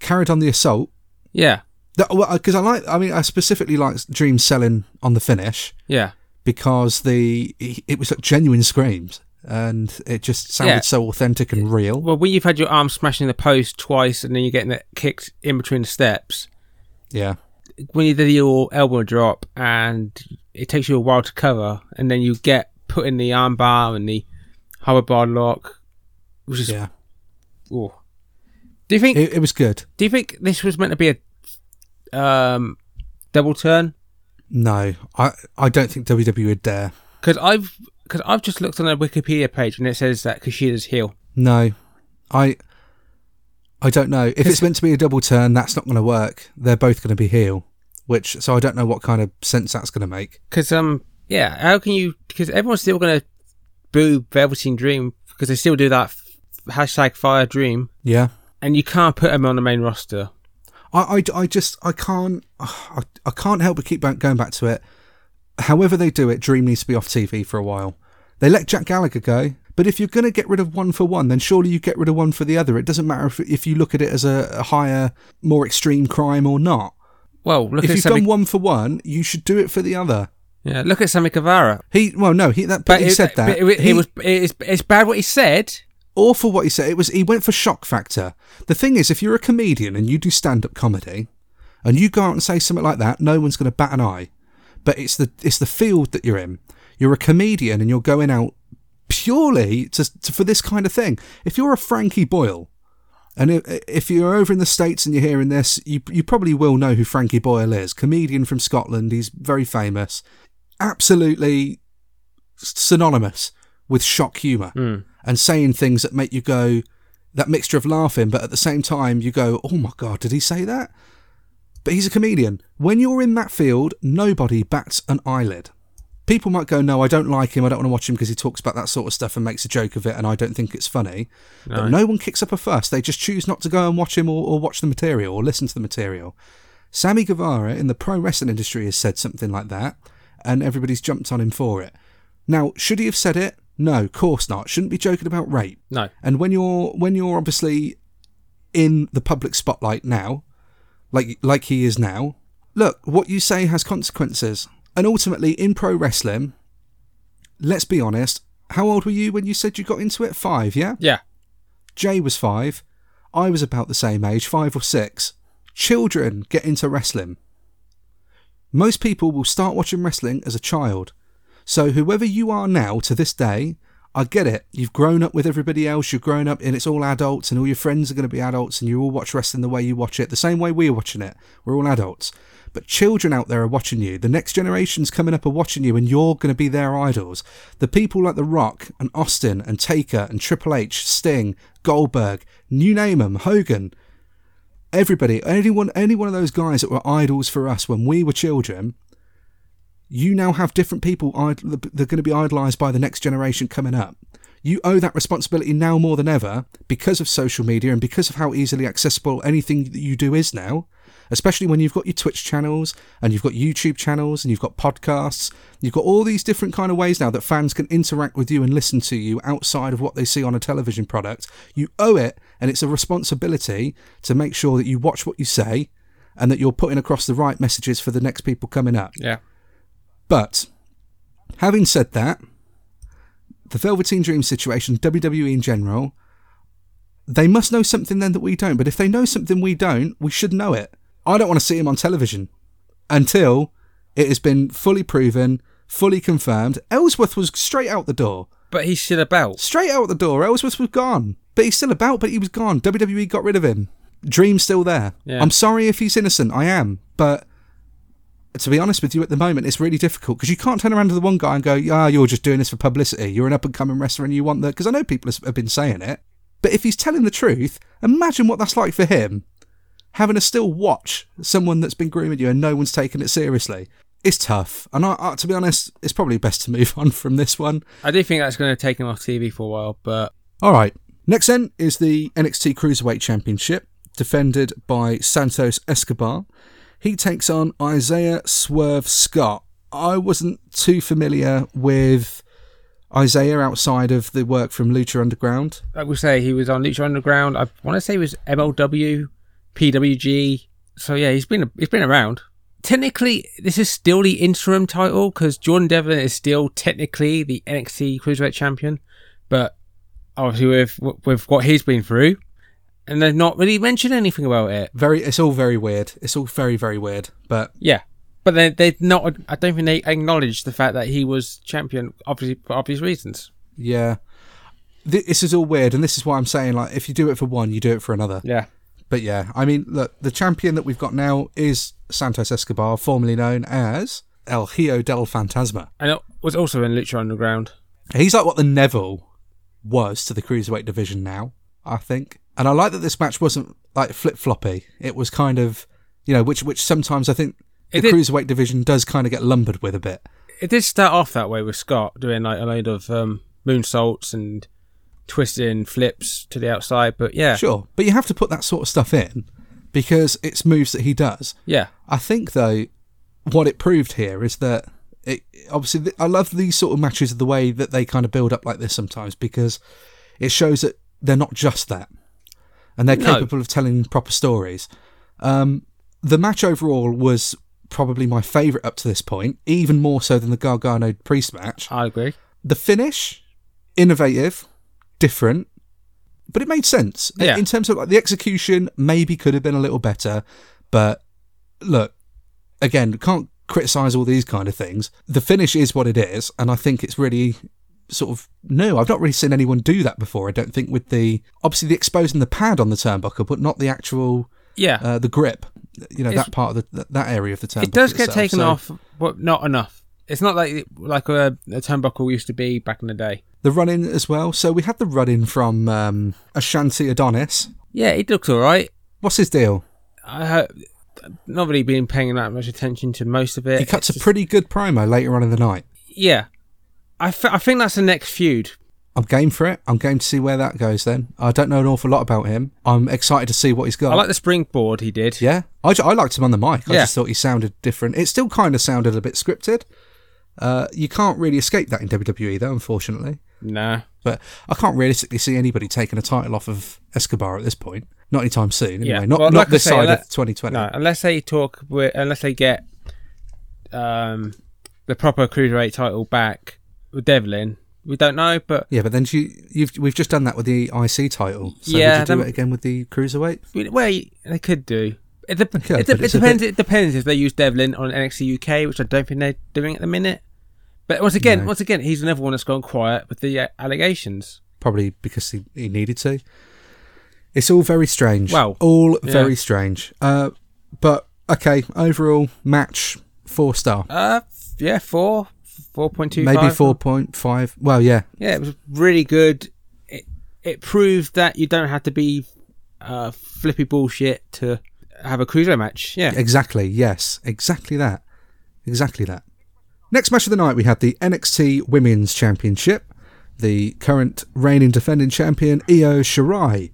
Carried on the assault.
yeah,
Because uh, I like. I mean, I specifically like Dream selling on the finish.
yeah,
because the it was like genuine screams and it just sounded
Yeah.
so authentic and real.
Well, when you've had your arm smashing the post twice and then you're getting it kicked in between the steps,
Yeah,
when you do your elbow drop and it takes you a while to cover, and then you get put in the armbar and the hoverboard lock, which is
yeah,
oh. Do you think?
it, it was good.
do you think this was meant to be a um, double turn?
No, I I don't think WWE would dare.
Because I've because I've just looked on their Wikipedia page and it says that Kushida's heel.
No, I I don't know if it's meant to be a double turn. That's not going to work. They're both going to be heel, which so I don't know what kind of sense that's going to make.
Because um yeah, how can you? Because everyone's still gonna boo Velveteen Dream because they still do that f- hashtag Fire Dream,
Yeah,
and you can't put him on the main roster.
I, I, I just I can't I, I can't help but keep going back to it. However they do it, Dream needs to be off TV for a while. They let Jack Gallagher go, but if you're going to get rid of one for one, then surely you get rid of one for the other. It doesn't matter if if you look at it as a, a higher, more extreme crime or not.
Well, look
if you've done one for one, you should do it for the other.
Yeah, look at Sammy Guevara.
He well no he that but, he
it,
said that
But it, it
He-
was it's, it's bad what he said.
awful what he said. It was he went for shock factor. The thing is, if you're a comedian and you do stand up comedy, and you go out and say something like that, no one's going to bat an eye. But it's the it's the field that you're in. You're a comedian and you're going out purely to, to for this kind of thing. If you're a Frankie Boyle, and if, if you're over in the states and you're hearing this, you you probably will know who Frankie Boyle is. Comedian from Scotland. He's very famous. Absolutely synonymous with shock humour hmm. and saying things that make you go, that mixture of laughing, but at the same time you go, "Oh my god, did he say that?" But he's a comedian. When you're in that field, nobody bats an eyelid. People might go, "No, I don't like him. I don't want to watch him because he talks about that sort of stuff and makes a joke of it, and I don't think it's funny." But no one kicks up a fuss. They just choose not to go and watch him or, or watch the material or listen to the material. Sammy Guevara in the pro wrestling industry has said something like that, and everybody's jumped on him for it. Now, should he have said it? No, of course not. Shouldn't be joking about rape.
No.
And when you're when you're obviously in the public spotlight now, like like he is now, look, what you say has consequences. And ultimately in pro wrestling, let's be honest, how old were you when you said you got into it? 5, yeah?
Yeah.
Jay was 5. I was about the same age, 5 or 6. Children get into wrestling. Most people will start watching wrestling as a child. So whoever you are now to this day, I get it. You've grown up with everybody else. You've grown up and it's all adults and all your friends are going to be adults and you all watch wrestling the way you watch it, the same way we're watching it. We're all adults. But children out there are watching you. The next generations coming up are watching you and you're going to be their idols. The people like The Rock and Austin and Taker and Triple H, Sting, Goldberg, you name them, Hogan, everybody, anyone, any one of those guys that were idols for us when we were children, you now have different people id- they're going to be idolized by the next generation coming up. You owe that responsibility now more than ever because of social media and because of how easily accessible anything that you do is now. Especially when you've got your Twitch channels and you've got YouTube channels and you've got podcasts. You've got all these different kind of ways now that fans can interact with you and listen to you outside of what they see on a television product. You owe it and it's a responsibility to make sure that you watch what you say and that you're putting across the right messages for the next people coming up.
Yeah.
But having said that, the Velveteen Dream situation, WWE in general, they must know something then that we don't. But if they know something we don't, we should know it. I don't want to see him on television until it has been fully proven, fully confirmed. Ellsworth was straight out the door.
But he's still about.
Straight out the door. Ellsworth was gone. But he's still about, but he was gone. WWE got rid of him. Dream's still there.
Yeah.
I'm sorry if he's innocent. I am. But to be honest with you, at the moment, it's really difficult because you can't turn around to the one guy and go, ah, you're just doing this for publicity. You're an up and coming wrestler and you want that. Because I know people have been saying it. But if he's telling the truth, imagine what that's like for him. Having to still watch someone that's been grooming you and no one's taking it seriously. It's tough. And I, I, to be honest, it's probably best to move on from this one.
I do think that's going to take him off TV for a while, but
All right. Next then is the NXT Cruiserweight Championship, defended by Santos Escobar. He takes on Isaiah Swerve Scott. I wasn't too familiar with Isaiah outside of the work from Lucha Underground.
I we say, he was on Lucha Underground. I want to say he was MLW, PWG. So yeah, he's been he's been around. Technically, this is still the interim title because Jordan Devlin is still technically the NXT Cruiserweight Champion, but obviously with with what he's been through, and they've not really mentioned anything about it.
Very, it's all very weird. It's all very, very weird. But
Yeah, but they they've not. I don't think they acknowledged the fact that he was champion, obviously for obvious reasons.
yeah, this is all weird, and this is why I'm saying like, if you do it for one, you do it for another.
Yeah,
But yeah, I mean, look, the champion that we've got now is Santos Escobar, formerly known as El Hijo del Fantasma.
and it was also in Lucha Underground.
He's like what the Neville was to the cruiserweight division now, I think. And I like that this match wasn't like flip floppy. It was kind of, you know, which which sometimes I think the
did-
cruiserweight division does kind of get lumbered with a bit.
It did start off that way with Scott doing like a load of um, moonsaults and twisting flips to the outside, but yeah,
Sure, but you have to put that sort of stuff in because it's moves that he does.
yeah,
I think though, what it proved here is that it obviously th- I love these sort of matches of the way that they kind of build up like this sometimes because it shows that they're not just that, and they're
No.
capable of telling proper stories. Um, the match overall was probably my favourite up to this point, even more so than the Gargano Priest match.
I agree.
The finish, innovative, different, but it made sense.
Yeah.
In terms of like the execution, maybe could have been a little better, but look, again, can't criticize all these kind of things. The finish is what it is, and I think it's really sort of new. I've not really seen anyone do that before. I don't think with the obviously the exposing the pad on the turnbuckle, but not the actual
Yeah,
uh, the grip. You know
It's-
that part of the that area of the turnbuckle.
it does get
itself.
taken
So-
off, but not enough. It's not like like a, a turnbuckle used to be back in the day.
The run in as well. So we had the run in from um, Ashante Adonis.
Yeah, he looks all right.
What's his deal?
I have not really been paying that much attention to most of it.
He cuts
It's
a
just-
pretty good promo later on in the night.
yeah. I, f- I think that's the next feud.
I'm game for it. I'm game to see where that goes then. I don't know an awful lot about him. I'm excited to see what he's got.
I like the springboard he did.
Yeah, I, I liked him on the mic. I
Yeah.
just thought he sounded different. It still kind of sounded a bit scripted. Uh, you can't really escape that in WWE, though, unfortunately.
Nah.
But I can't realistically see anybody taking a title off of Escobar at this point. Not anytime soon, anyway.
Yeah.
Not,
Well,
not
like
this
say,
side
let-
of 2020.
No, unless they talk with, unless they get um, the proper cruiserweight title back with Devlin, we don't know. But
Yeah, but then you, you've we've just done that with the IC title. So
Yeah,
would you do
then-
it again with the cruiserweight?
we- well, they could do. It,
could,
it, de- it depends.
bit-
It depends if they use Devlin on NXT UK, which I don't think they're doing at the minute. But once again,
No.
once again, he's another one that's gone quiet with the uh, allegations.
Probably because he, he needed to. It's all very strange.
Well,
all
yeah.
very strange. Uh, but okay, overall match four star,
Uh, yeah, four, four point two,
maybe four point five. Well, yeah,
Yeah, it was really good. It it proved that you don't have to be uh, flippy bullshit to have a cruiser match. Yeah,
Exactly, yes. Exactly that. Exactly that. Next match of the night, we had the NXT Women's Championship. The current reigning defending champion, Io Shirai,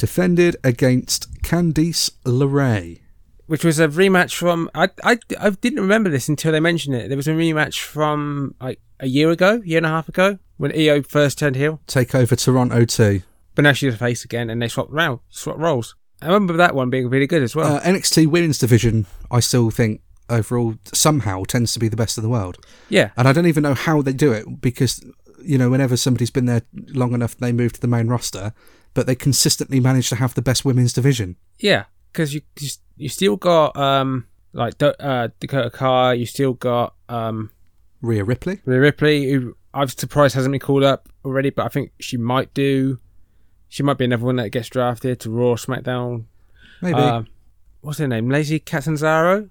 defended against Candice LeRae.
which was a rematch from. I, I I didn't remember this until they mentioned it. There was a rematch from like a year ago, year and a half ago, when Io first turned heel.
Take over Toronto 2.
But now she's a face again, and they swapped round, swapped roles. I remember that one being really good as well.
Uh, NXT Women's Division, I still think overall somehow tends to be the best in the world.
yeah,
And I don't even know how they do it because, you know, whenever somebody's been there long enough, they move to the main roster, but they consistently manage to have the best women's division.
yeah, because you you- you still got um like uh, Dakota Kai, you still got um
Rhea Ripley.
Rhea Ripley, who I'm surprised hasn't been called up already, but I think she might do. She might be another one that gets drafted to Raw, SmackDown.
Maybe.
Um, what's her name? Lazy Catanzaro.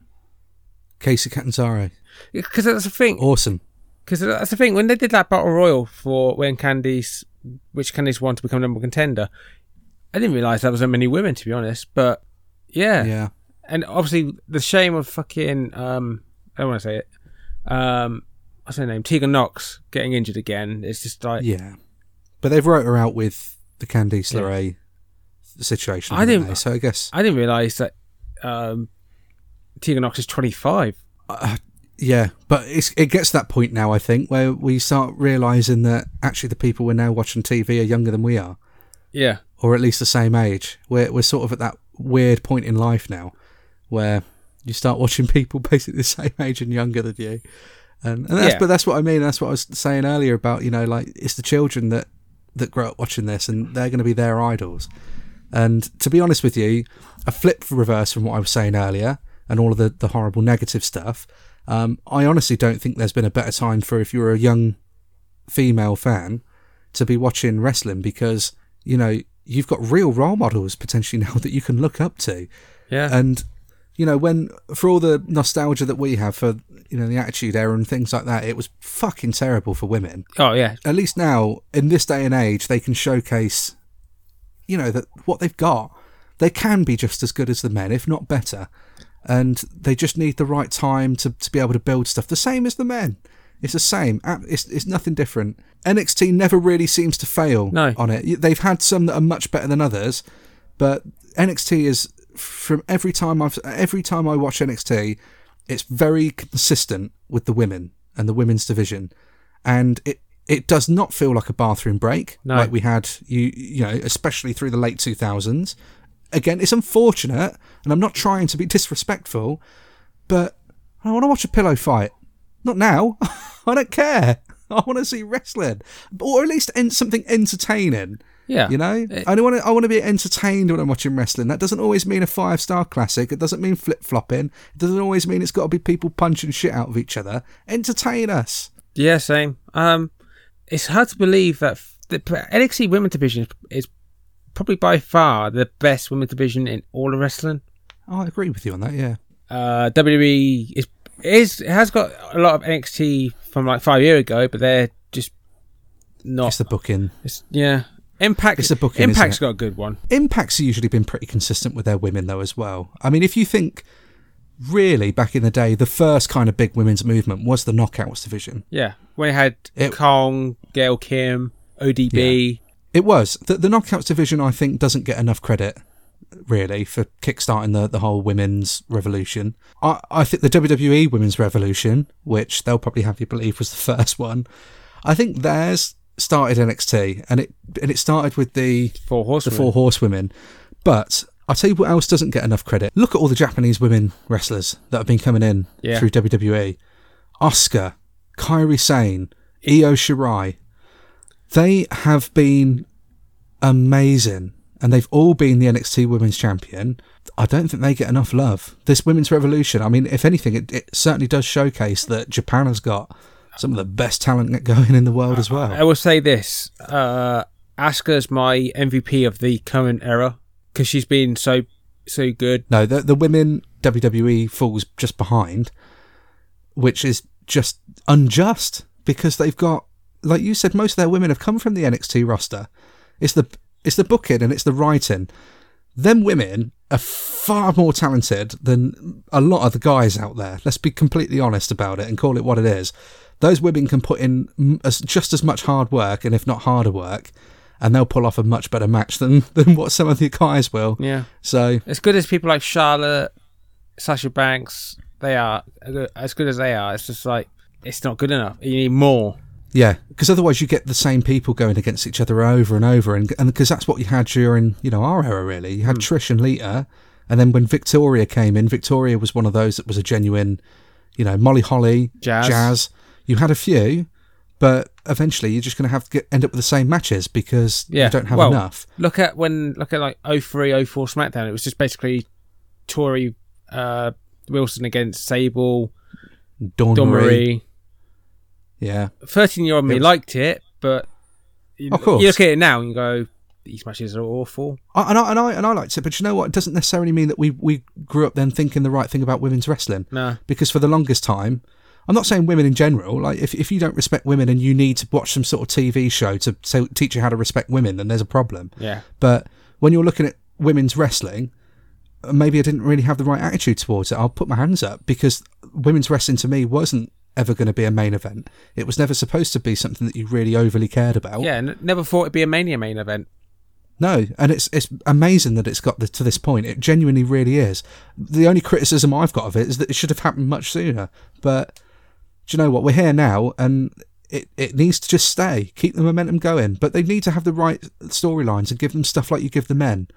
Kacy Catanzaro.
Because that's the thing.
Awesome.
Because that's the thing. When they did that battle royal for when Candice, which Candice won to become number one contender, I didn't realize there was so many women. To be honest, but yeah,
Yeah.
and obviously the shame of fucking um, I don't want to say it. Um, what's her name? Tegan Nox getting injured again. It's just like
Yeah. But they've wrote her out with the Candice
Yeah.
LeRae situation.
I didn't-
they? So I guess,
I didn't realize that um, Tegan Nox is twenty five.
Yeah. But it's, it gets to that point now, I think, where we start realising that actually the people we're now watching TV are younger than we are,
Yeah,
or at least the same age. We're, we're sort of at that weird point in life now where you start watching people basically the same age and younger than you. And, and that's,
Yeah.
but that's what I mean. That's what I was saying earlier about, you know, like it's the children that, that grow up watching this and they're going to be their idols. And to be honest with you, a flip reverse from what I was saying earlier and all of the, the horrible negative stuff, um, I honestly don't think there's been a better time for if you're a young female fan to be watching wrestling because, you know, you've got real role models potentially now that you can look up to.
yeah,
And, you know, when, for all the nostalgia that we have for, you know, the Attitude Era and things like that, it was fucking terrible for women.
Oh yeah,
at least now in this day and age they can showcase you know that what they've got. They can be just as good as the men if not better and they just need the right time to, to be able to build stuff. The same as the men. It's the same. It's, it's nothing different. Nxt never really seems to fail
No.
on it. They've had some that are much better than others but nxt is from every time i've every time i watch nxt it's very consistent with the women and the women's division. And it it does not feel like a bathroom break
No.
like we had you you know especially through the late 2000s again it's unfortunate and i'm not trying to be disrespectful but i want to watch a pillow fight. Not now. I don't care. I want to see wrestling. Or at least something entertaining
yeah.
you know?
It-
i don't want to i want to be entertained when i'm watching wrestling. That doesn't always mean a five star classic. It doesn't mean flip-flopping. It doesn't always mean it's got to be people punching shit out of each other. Entertain us.
Yeah, same. Um, it's hard to believe that the NXT Women's Division is probably by far the best women's division in all of wrestling.
oh, i agree with you on that yeah
Uh, WWE is is. It has got a lot of NXT from like five years ago, but they're just not.
It's the booking.
It's, yeah, Impact.
It's the booking,
Impact's
it?
got a good one.
Impact's usually been pretty consistent with their women though as well. I mean, if you think really back in the day, the first kind of big women's movement was the Knockouts division.
Yeah, when it had
It-
Kong, Gail Kim, ODB.
It was the, the Knockouts division. I think doesn't get enough credit really for kickstarting the, the whole women's revolution. I, I think the WWE women's revolution, which they'll probably have you believe was the first one, I think theirs started NXT and it and it started with the
Four
the four horsewomen. But I'll tell you what else doesn't get enough credit. Look at all the Japanese women wrestlers that have been coming in
Yeah.
through WWE. Asuka, Kairi Sane, Io Shirai. They have been amazing. And they've all been the NXT Women's Champion. I don't think they get enough love. This women's revolution, I mean, if anything, it, it certainly does showcase that Japan has got some of the best talent going in the world as well.
I will say this: uh, Asuka's my MVP of the current era because she's been so so good.
No, the the women WWE falls just behind, which is just unjust because they've got, like you said, most of their women have come from the NXT roster. It's the it's the booking and it's the writing. Them women are far more talented than a lot of the guys out there. Let's be completely honest about it and call it what it is. Those women can put in as, just as much hard work, and if not harder work, and they'll pull off a much better match than, than what some of the guys will.
Yeah,
So
as good as people like Charlotte, Sasha Banks, they are as good as they are. It's just like it's not good enough. You need more.
Yeah, because otherwise you get the same people going against each other over and over, and and because that's what you had during you know our era really. You had
Hmm.
Trish and Lita, and then when Victoria came in, Victoria was one of those that was a genuine, you know, Molly Holly,
Jazz.
You had a few, but eventually you're just going to have to get, end up with the same matches because
Yeah,
you don't have
well,
enough.
Look at when look at like 03, 04 SmackDown. It was just basically Torrie uh, Wilson against Sable,
Dawn,
Dawn
Marie,
Marie.
Yeah,
Thirteen year old me
was-
liked it, but you,
Of course.
you look at it now and you go, these matches are awful.
I, and I and I and I liked it, but you know what? It doesn't necessarily mean that we we grew up then thinking the right thing about women's wrestling.
No,
because for the longest time, I'm not saying women in general. Like if, if you don't respect women and you need to watch some sort of TV show to, to teach you how to respect women, then there's a problem.
yeah,
But when you're looking at women's wrestling, maybe I didn't really have the right attitude towards it. I'll put my hands up because women's wrestling to me wasn't ever going to be a main event. It was never supposed to be something that you really overly cared about.
yeah. N- never thought it'd be a Mania main event.
No, and it's it's amazing that it's got the, to this point. It genuinely really is. The only criticism I've got of it is that it should have happened much sooner. But do you know what? We're here now, and it, it needs to just stay. Keep the momentum going. But they need to have the right storylines and give them stuff like you give the men,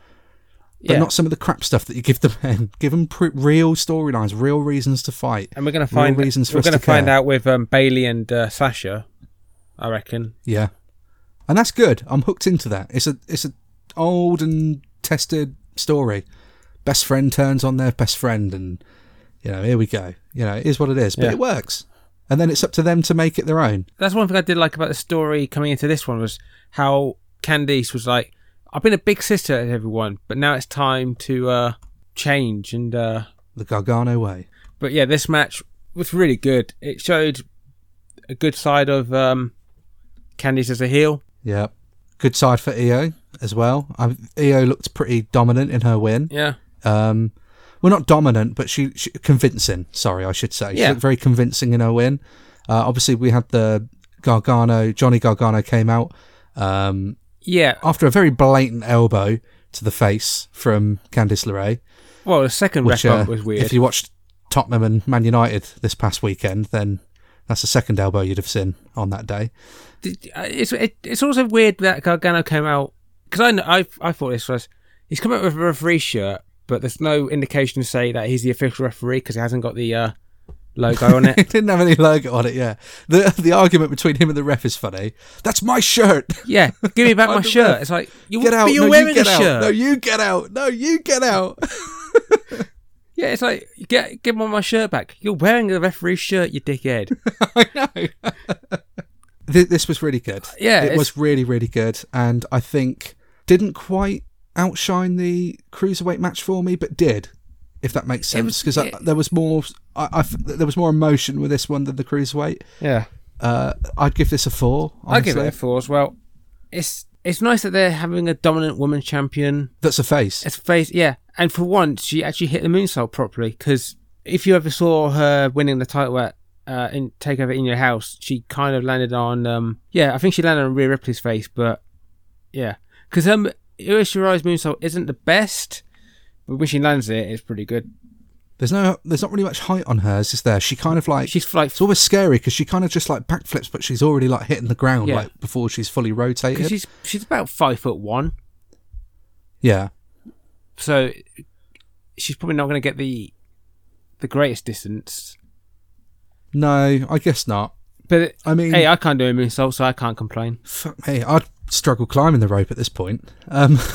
but
Yeah,
not some of the crap stuff that you give the men. Give them pr- real storylines, real reasons to fight.
and we're gonna find
reasons for
we're gonna
to
find
care.
out with um, Bayley and uh, Sasha. I reckon.
Yeah, and that's good. I'm hooked into that. It's a it's a old and tested story. Best friend turns on their best friend, and you know here we go. You know it is what it is, but
Yeah.
it works. And then it's up to them to make it their own.
That's one thing I did like about the story coming into this one was how Candice was like, "I've been a big sister to everyone, but now it's time to uh, change." And uh,
The Gargano way.
but yeah, this match was really good. It showed a good side of um, Candice as a heel.
Yeah, good side for Io as well. I, Io looked pretty dominant in her win.
Yeah,
Um, well, not dominant, but she, she convincing. Sorry, I should say. She
Yeah.
looked very convincing in her win. Uh, obviously, we had the Gargano. Johnny Gargano came out. Um,
yeah.
after a very blatant elbow to the face from Candice LeRae,
Well, the second
which
ref
uh,
was weird.
if you watched Tottenham and Man United this past weekend, then that's the second elbow you'd have seen on that day.
Uh, it's it, it's also weird that Gargano came out because I I I thought this was he's come out with a referee shirt, but there's no indication to say that he's the official referee because he hasn't got the uh, logo on
It
it.
didn't have any logo on it. Yeah, the the argument between him and the ref is funny. That's my shirt.
Yeah, give me back my shirt.
ref.
It's like you,
Get out.
but you're
no,
wearing
you get
a
out.
shirt.
No, you get out. No, you get out.
Yeah, it's like get give me my shirt back. You're wearing a referee shirt, you dickhead.
I know. Th- this was really good.
Yeah,
it was really, really good, and I think didn't quite outshine the cruiserweight match for me, but did, if that makes sense, because there was more I, I there was more emotion with this one than the cruiserweight.
Yeah.
Uh, I'd give this a four.
I give it
honestly.
a four as well. It's it's nice that they're having a dominant woman champion.
That's a face.
It's a face, yeah. And for once, she actually hit the moonsault properly. Because if you ever saw her winning the title at uh, in Takeover in Your House, she kind of landed on. Um, yeah, I think she landed on Rhea Ripley's face, but yeah, because um, Io Shirai's moonsault isn't the best, but when she lands it, it's pretty good.
There's no, there's not really much height on hers, is there? She kind of like
She's like
it's always scary because she kind of just like backflips, but she's already like hitting the ground
Yeah.
like before she's fully rotated.
she's she's about five foot one,
yeah,
so she's probably not going to get the the greatest distance.
no, I guess not.
But
I mean,
hey, I can't do a moonsault, so I can't complain.
fuck me, I'd struggle climbing the rope at this point. Um,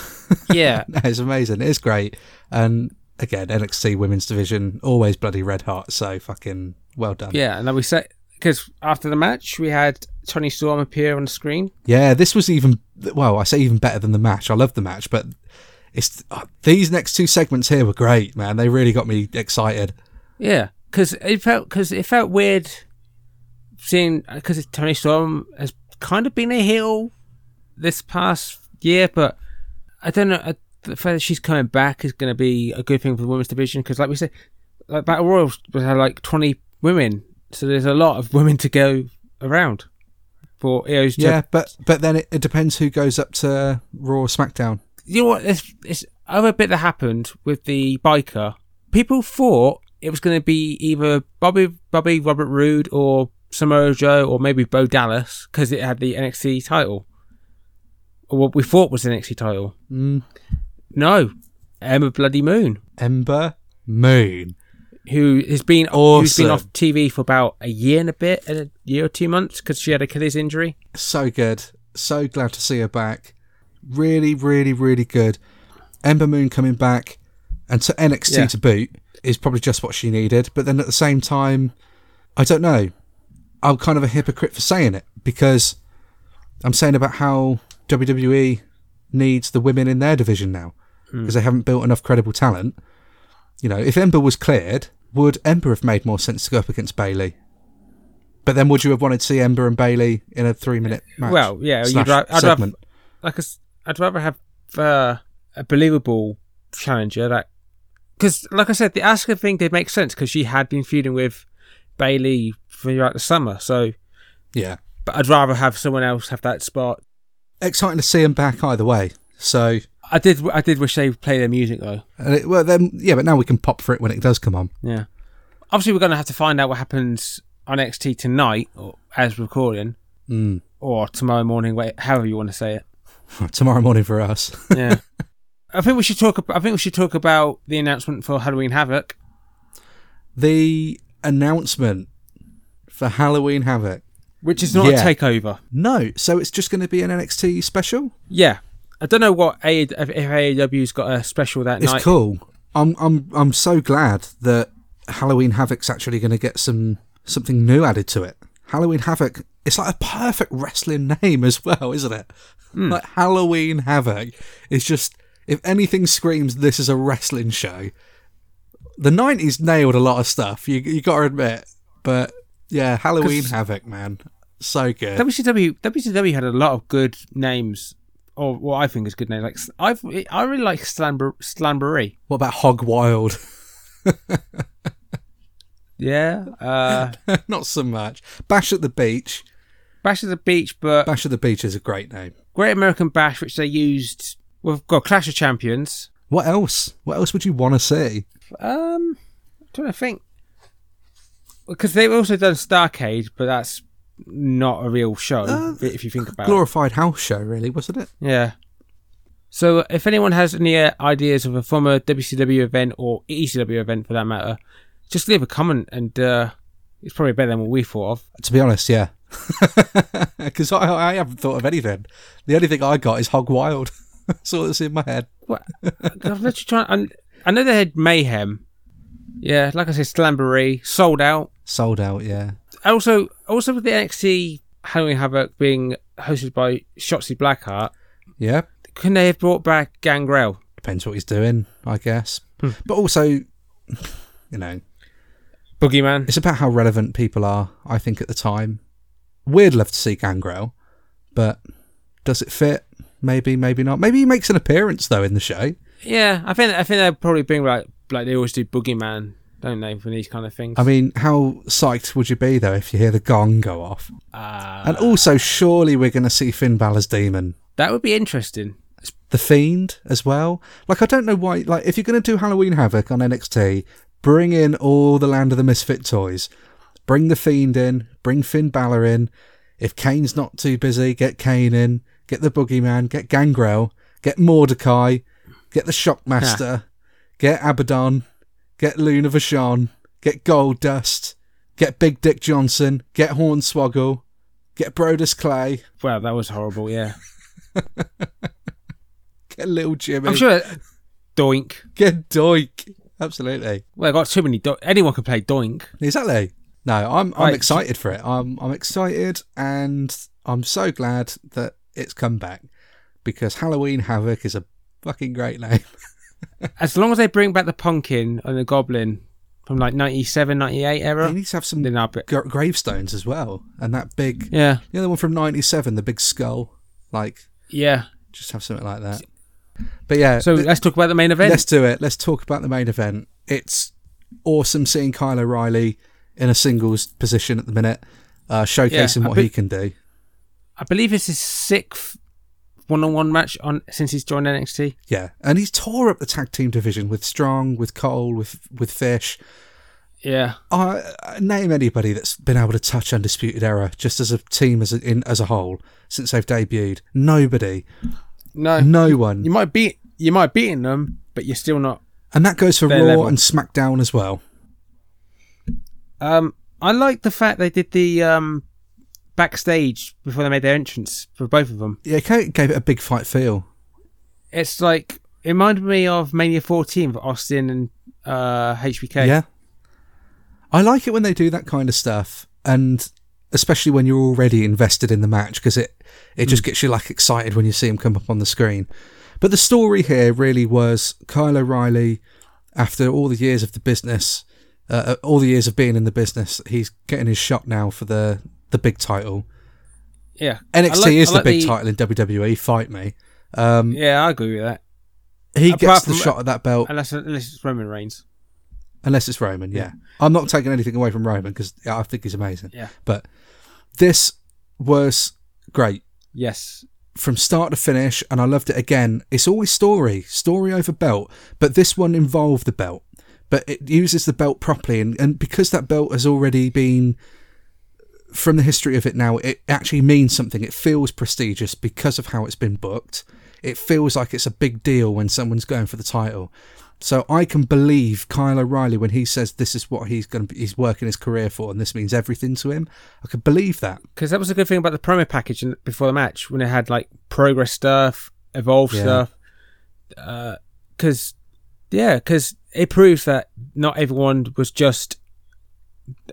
Yeah,
no, it's amazing. It is great, and again, NXT Women's Division always bloody red hot. So fucking well done.
yeah, and then we said because after the match we had Toni Storm appear on the screen.
Yeah, this was even well. I say even better than the match. I love the match, but it's uh, these next two segments here were great, man. They really got me excited.
Yeah, because it felt because it felt weird seeing because Toni Storm has kind of been a heel this past year, but I don't know. uh, The fact that she's coming back is going to be a good thing for the women's division because, like we said, like Battle Royal was had like twenty women, so there's a lot of women to go around for to-
Yeah, but but then it, it depends who goes up to Raw or SmackDown.
you know what? This, this other bit that happened with the biker, people thought it was going to be either Bobby, Bobby Robert Roode or Samoa Joe or maybe Bo Dallas because it had the NXT title, or what we thought was the NXT title.
Mm.
No, Emma Bloody Moon,
Ember Moon.
who has been awesome. who's been off TV for about a year and a bit, a year or two months because she had a Achilles injury.
So good. So glad to see her back. Really, really, really good. Ember Moon coming back and to NXT
Yeah.
to boot is probably just what she needed. But then at the same time, I don't know. I'm kind of a hypocrite for saying it because I'm saying about how WWE needs the women in their division now because they haven't built enough credible talent. You know, if Ember was cleared, would Ember have made more sense to go up against Bayley? But then, would you have wanted to see Ember and Bayley in a three-minute match?
Well, yeah, you'd ra- I'd rather- like s- I'd rather have uh, a believable challenger that because like I said the Asuka thing did make sense because she had been feuding with Bayley throughout the summer so
Yeah,
but I'd rather have someone else have that spot
exciting to see him back either way. So,
I did I did wish they would play their music though
and it, well, then yeah, but now we can pop for it when it does come on.
yeah obviously we're going to have to find out what happens on XT tonight or as recording
Mm.
or tomorrow morning however you want to say it
Tomorrow morning for us.
yeah I think we should talk I think we should talk about the announcement for Halloween Havoc
the announcement for Halloween Havoc.
which is not
Yeah.
a takeover
No, so it's just going to be an NXT special.
Yeah, I don't know what A if AEW's got a special that
It's
night.
cool. I'm I'm I'm so glad that Halloween Havoc's actually going to get some something new added to it. Halloween Havoc. It's like a perfect wrestling name as well, isn't it? Hmm. Like Halloween Havoc is just if anything screams this is a wrestling show. The '90s nailed a lot of stuff. You you got to admit, but yeah, Halloween Havoc, man, so good.
WCW WCW had a lot of good names, or what I think is good names. Like I I really like Slamber Slamboree.
What about Hog Wild?
Yeah, uh,
Not so much. Bash at the Beach.
Bash at the Beach, but
Bash at the Beach is a great name.
Great American Bash, which they used. We've got Clash of Champions.
What else? What else would you want to see?
Um, I'm trying to think because they've also done Starcade, but that's not a real show
Uh,
if you think about it.
Glorified house show, really, wasn't it?
Yeah. So if anyone has any uh, ideas of a former WCW event or ECW event for that matter, just leave a comment and uh, it's probably better than what we thought of.
To be honest, yeah. Because I, I haven't thought of anything. The only thing I got is Hog Wild. That's all that's in my head.
What? I'm literally trying. I, I know they had Mayhem. Yeah, like I said, Slamboree sold out.
Sold out, yeah.
Also, also with the NXT Halloween Havoc being hosted by Shotzi Blackheart,
Yeah.
couldn't they have brought back Gangrel?
Depends what he's doing, I guess.
Hmm.
But also, you know,
Boogeyman.
It's about how relevant people are, I think, at the time. We'd love to see Gangrel, but does it fit? Maybe, maybe not. Maybe he makes an appearance though in the show.
Yeah, I think I think they'll probably bring like like they always do Boogeyman, don't they, for these kind of things?
I mean, how psyched would you be though if you hear the gong go off?
uh,
And also, surely we're going to see Finn Balor's demon,
that would be interesting.
the Fiend as well. Like, I don't know why. Like, if you're going to do Halloween Havoc on NXT, bring in all the Land of the Misfit toys. Bring the Fiend in. Bring Finn Balor in. If Kane's not too busy, get Kane in. Get the Boogeyman. Get Gangrel. Get Mordecai. Get the Shockmaster. Get Abaddon. Get Luna Vachon. Get Goldust. Get Big Dick Johnson. Get Hornswoggle. Get Brodus Clay.
Wow, that was horrible. Yeah,
Get Little Jimmy.
I'm sure. Doink.
Get Doink. Absolutely.
Well, I got too many. Do- Anyone can play Doink.
Exactly. No, I'm I'm
Right.
excited for it. I'm I'm excited and I'm so glad that it's come back because Halloween Havoc is a fucking great name.
As long as they bring back the pumpkin and the goblin from like 97, 98
He
era,
needs to have some
then I'll be.
gra- gravestones as well, and that big
Yeah,
the other one from '97, the big skull. Like,
yeah.
just have something like that. But yeah,
So
th-
let's talk about the main event.
let's do it. Let's talk about the main event. It's awesome seeing Kyle O'Reilly in a singles position at the minute, uh, showcasing
Yeah,
what
bet-
he can do.
I believe it's his sixth one-on-one match on since he's joined NXT.
Yeah, and he's tore up the tag team division with Strong, with Cole, with with Fish.
Yeah,
Uh, name anybody that's been able to touch Undisputed Era just as a team as a, in as a whole since they've debuted. Nobody,
no,
no one,
You might beat you might beating them, but you're still not.
and that goes for Raw
level.
and SmackDown as well.
Um, I like the fact they did the um backstage before they made their entrance for both of them.
Yeah, it gave it a big fight feel.
It's like it reminded me of Mania 14 for Austin and uh HBK.
Yeah, I like it when they do that kind of stuff, and especially when you're already invested in the match because it it just gets you like excited when you see him come up on the screen. But the story here really was Kyle O'Reilly, after all the years of the business, uh, uh, all the years of being in the business, he's getting his shot now for the the big title.
yeah.
NXT
like-
is
I
the
like
big title in WWE. Fight me. Um,
Yeah, I agree with that.
he
Apart
gets the
from-
shot at that belt
Unless unless it's Roman Reigns.
unless it's Roman. Yeah, I'm not taking anything away from Roman because I think he's amazing.
Yeah.
but this was great
Yes.
from start to finish, and I loved it again. It's always story, story over belt, but this one involved the belt, but it uses the belt properly, and, and because that belt has already been from the history of it now, it actually means something. It feels prestigious because of how it's been booked. It feels like it's a big deal when someone's going for the title. So I can believe Kyle O'Reilly when he says this is what he's going to be, he's working his career for, and this means everything to him. I could believe that.
Because that was a good thing about the promo package before the match when it had like progress stuff, evolve
Yeah.
stuff. Because, yeah, because it proves that not everyone was just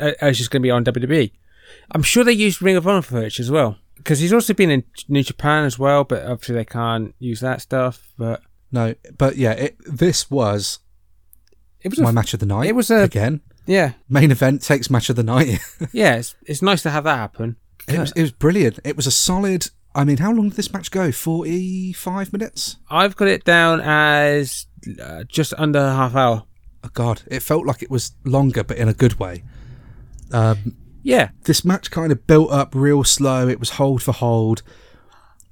uh, uh, just going to be on WWE. I'm sure they used Ring of Honor footage as well. Because he's also been in New Japan as well, but obviously they can't use that stuff. But
No, but yeah, it, this was
it was
my
a,
match of the night.
it was a-
again
yeah,
main event takes match of the night.
yeah. It's, it's nice to have that happen.
it was it was brilliant. It was a solid. I mean, how long did this match go? Forty five minutes.
I've got it down as uh, just under a half hour.
Oh God, it felt like it was longer, but in a good way. Um,
Yeah,
this match kind of built up real slow. It was hold for hold,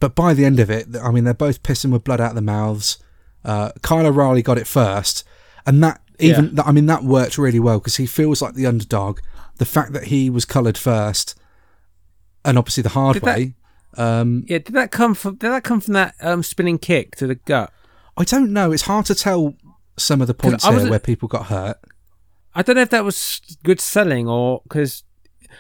but by the end of it, I mean, they're both pissing with blood out of their mouths. Uh, Kyle O'Reilly got it first, and that even I mean that worked really well because he feels like the underdog. The fact that he was coloured first, and obviously the hard
Did that-
way. um,
Yeah, did that come from? Did that come from that um, spinning kick to the gut?
I don't know. It's hard to tell some of the points here where people got hurt.
I don't know if that was good selling or because,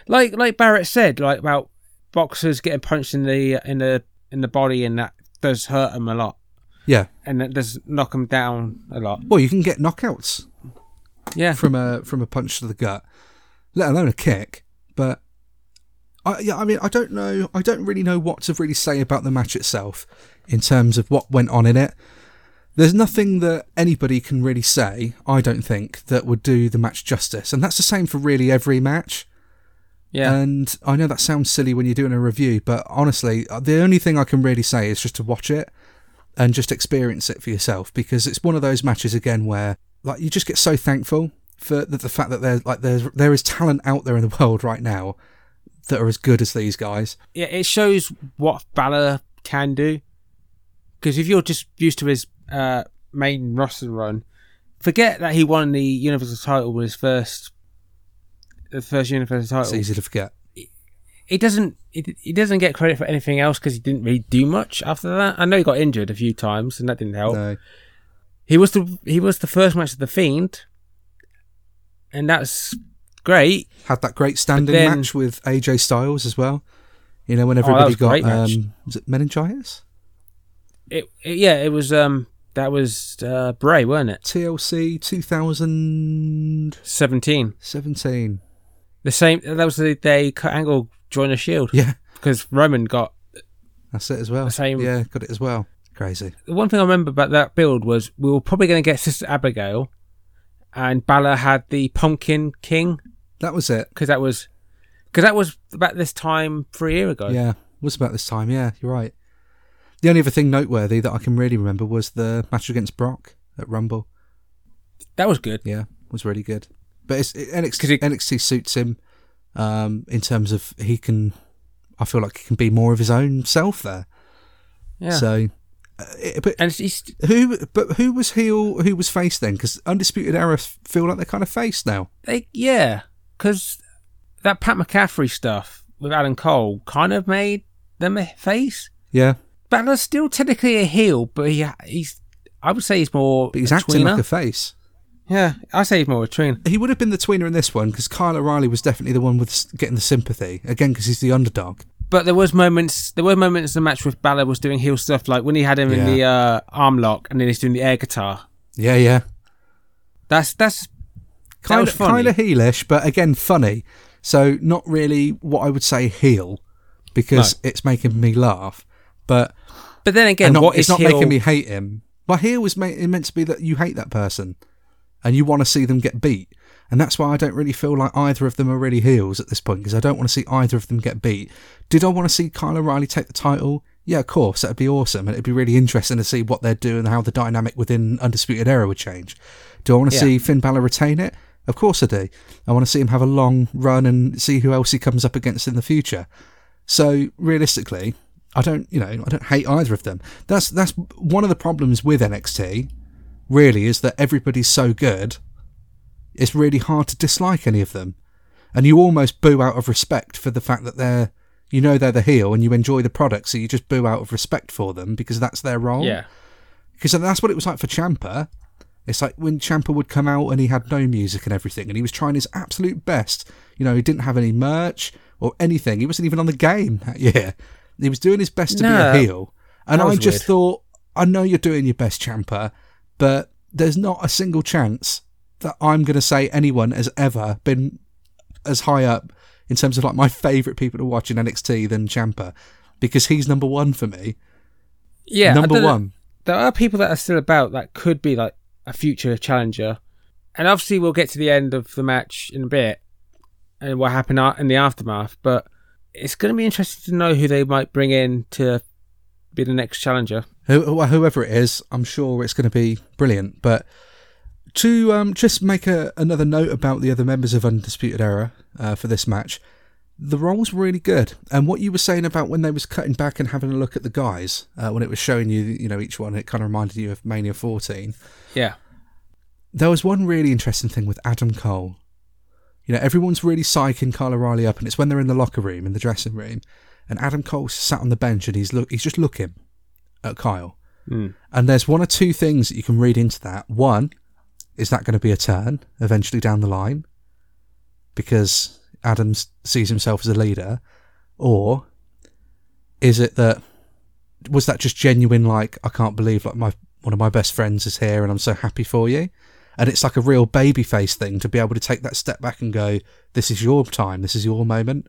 like like Barrett said, like about boxers getting punched in the in the in the body and that does hurt them a lot
Yeah.
and that does knock them down a lot.
Well, you can get knockouts
Yeah,
from a from a punch to the gut, let alone a kick. But I, yeah, I mean, I don't know. I don't really know what to really say about the match itself in terms of what went on in it. There's nothing that anybody can really say, I don't think, that would do the match justice. And that's the same for really every match.
Yeah.
And I know that sounds silly when you're doing a review, but honestly, uh, the only thing I can really say is just to watch it and just experience it for yourself because it's one of those matches again where like you just get so thankful for the, the fact that there's like there's there is talent out there in the world right now that are as good as these guys.
yeah, it shows what Balor can do. Because if you're just used to his uh, main roster run, forget that he won the Universal title with his first, the first Universal
It's
title.
easy to forget.
He doesn't, he, he doesn't get credit for anything else because he didn't really do much after that. I know he got injured a few times and that didn't help.
No.
He was the he was the first match of the Fiend, and that's great.
Had that great standing
then-
match with AJ Styles as well. You know when
Oh,
everybody
was
got um, was it meningitis?
It, it- yeah, it was um that was uh, Bray, weren't it?
TLC 2017.
Seventeen. The same. That was the day Kurt Angle joined the Shield
Yeah,
because Roman got.
that's it as well.
The same-
Yeah, got it as well. Crazy.
The one thing I remember about that build was we were probably going to get Sister Abigail, and Balor had the Pumpkin King
That was it.
because that was because that was about this time three year ago.
Yeah, was about this time. Yeah, you're right. The only other thing noteworthy that I can really remember was the match against Brock at Rumble.
that was good.
Yeah, was really good. But it's, it, NXT,
he-
NXT suits him um, in terms of he can. I feel like he can be more of his own self there.
Yeah.
So, uh, it, but
and it's
who? But who was heel? Who was face then? Because Undisputed Era feel like they're kind of face now.
they yeah because that Pat McAfee stuff with Adam Cole kind of made them a face.
Yeah,
Balor's still technically a heel, but he he's I would say he's more
but he's acting
tweener.
like a face.
Yeah, I say he's more a tweener.
He would have been the tweener in this one because Kyle O'Reilly was definitely the one with getting the sympathy again because he's the underdog.
But there was moments. There were moments in the match with Balor was doing heel stuff, like when he had him in the uh, arm lock, and then he's doing the air guitar.
Yeah, yeah.
That's that's
Kind
was
of, kind of heelish, but again funny. So not really what I would say heel because it's making me laugh, but
But then again,
not,
what
it's
is
not
heel?
making me hate him. But heel was meant to be that you hate that person and you want to see them get beat. And that's why I don't really feel like either of them are really heels at this point because I don't want to see either of them get beat. Did I want to see Kyle O'Reilly take the title? Yeah, of course, that'd be awesome. And it'd be really interesting to see what they're doing and how the dynamic within Undisputed Era would change. Do I want to
Yeah.
see Finn Balor retain it? Of course I do. I want to see him have a long run and see who else he comes up against in the future. So realistically, I don't, you know, I don't hate either of them. That's that's one of the problems with NXT. Really, is that everybody's so good. It's really hard to dislike any of them, and you almost boo out of respect for the fact that they're, you know, they're the heel and you enjoy the product, so you just boo out of respect for them because that's their role.
Yeah,
Because that's what it was like for Ciampa. It's like when Ciampa would come out and he had no music and everything, and he was trying his absolute best. You know, he didn't have any merch or anything. He wasn't even on the game that year. He was doing his best to
No,
be a heel. And I just
weird.
thought, I know you're doing your best, Ciampa, but there's not a single chance that I'm going to say anyone has ever been as high up in terms of like my favourite people to watch in NXT than Ciampa because he's number one for me.
yeah.
Number one.
There are people that are still about that could be like a future challenger, and obviously we'll get to the end of the match in a bit and what happened in the aftermath. But it's going to be interesting to know who they might bring in to be the next challenger.
Who, whoever it is, I'm sure it's going to be brilliant. But to um, just make a, another note about the other members of Undisputed Era uh, for this match, the roles were really good. And what you were saying about when they was cutting back and having a look at the guys, uh, when it was showing you, you know, each one, it kind of reminded you of Mania 14.
Yeah,
There was one really interesting thing with Adam Cole. You know, everyone's really psyching Kyle O'Reilly up, and it's when they're in the locker room, in the dressing room, and Adam Cole sat on the bench and he's look, he's just looking at Kyle.
Mm.
And there's one or two things that you can read into that. One, is that going to be a turn eventually down the line? Because Adams sees himself as a leader, or is it that was that just genuine? Like I can't believe like my one of my best friends is here, and I'm so happy for you. And it's like a real baby face thing to be able to take that step back and go, "This is your time. This is your moment."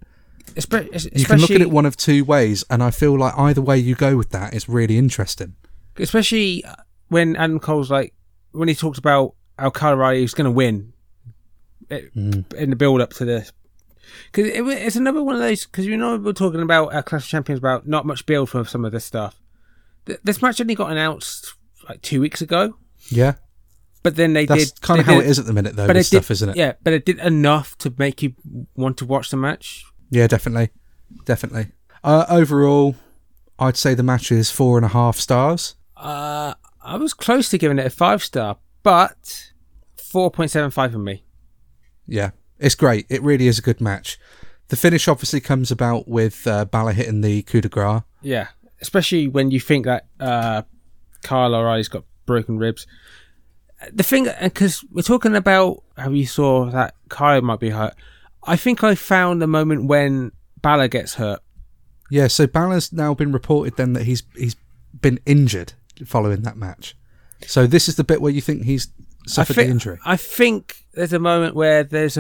Espe- es-
You can look at it one of two ways, and I feel like either way you go with that is really interesting.
especially when Adam Cole's like when he talked about O'Reilly was going to win it, in the build up to this. Because it, it's another one of those. Because you know we're talking about uh, Clash of Champions about not much build for some of this stuff. Th- This match only got announced like two weeks ago,
Yeah,
but then they
that's
did
kind of how
did-
it is at the minute, though.
But
With
it did,
isn't it?
Yeah, but it did enough to make you want to watch the match.
Yeah, definitely, definitely. Uh, overall, I'd say the match is four and a half stars.
Uh, I was close to giving it a five star, but four point seven five for me.
Yeah, it's great. It really is a good match. The finish obviously comes about with uh, Balor hitting the coup de grace.
Yeah, especially when you think that uh, Kyle O'Reilly's got broken ribs. The thing, because we're talking about how you saw that Kyle might be hurt. I think I found the moment when Balor gets hurt.
Yeah, so Balor's now been reported then that he's he's been injured following that match. So this is the bit where you think he's suffered
think,
the injury.
I think there's a moment where there's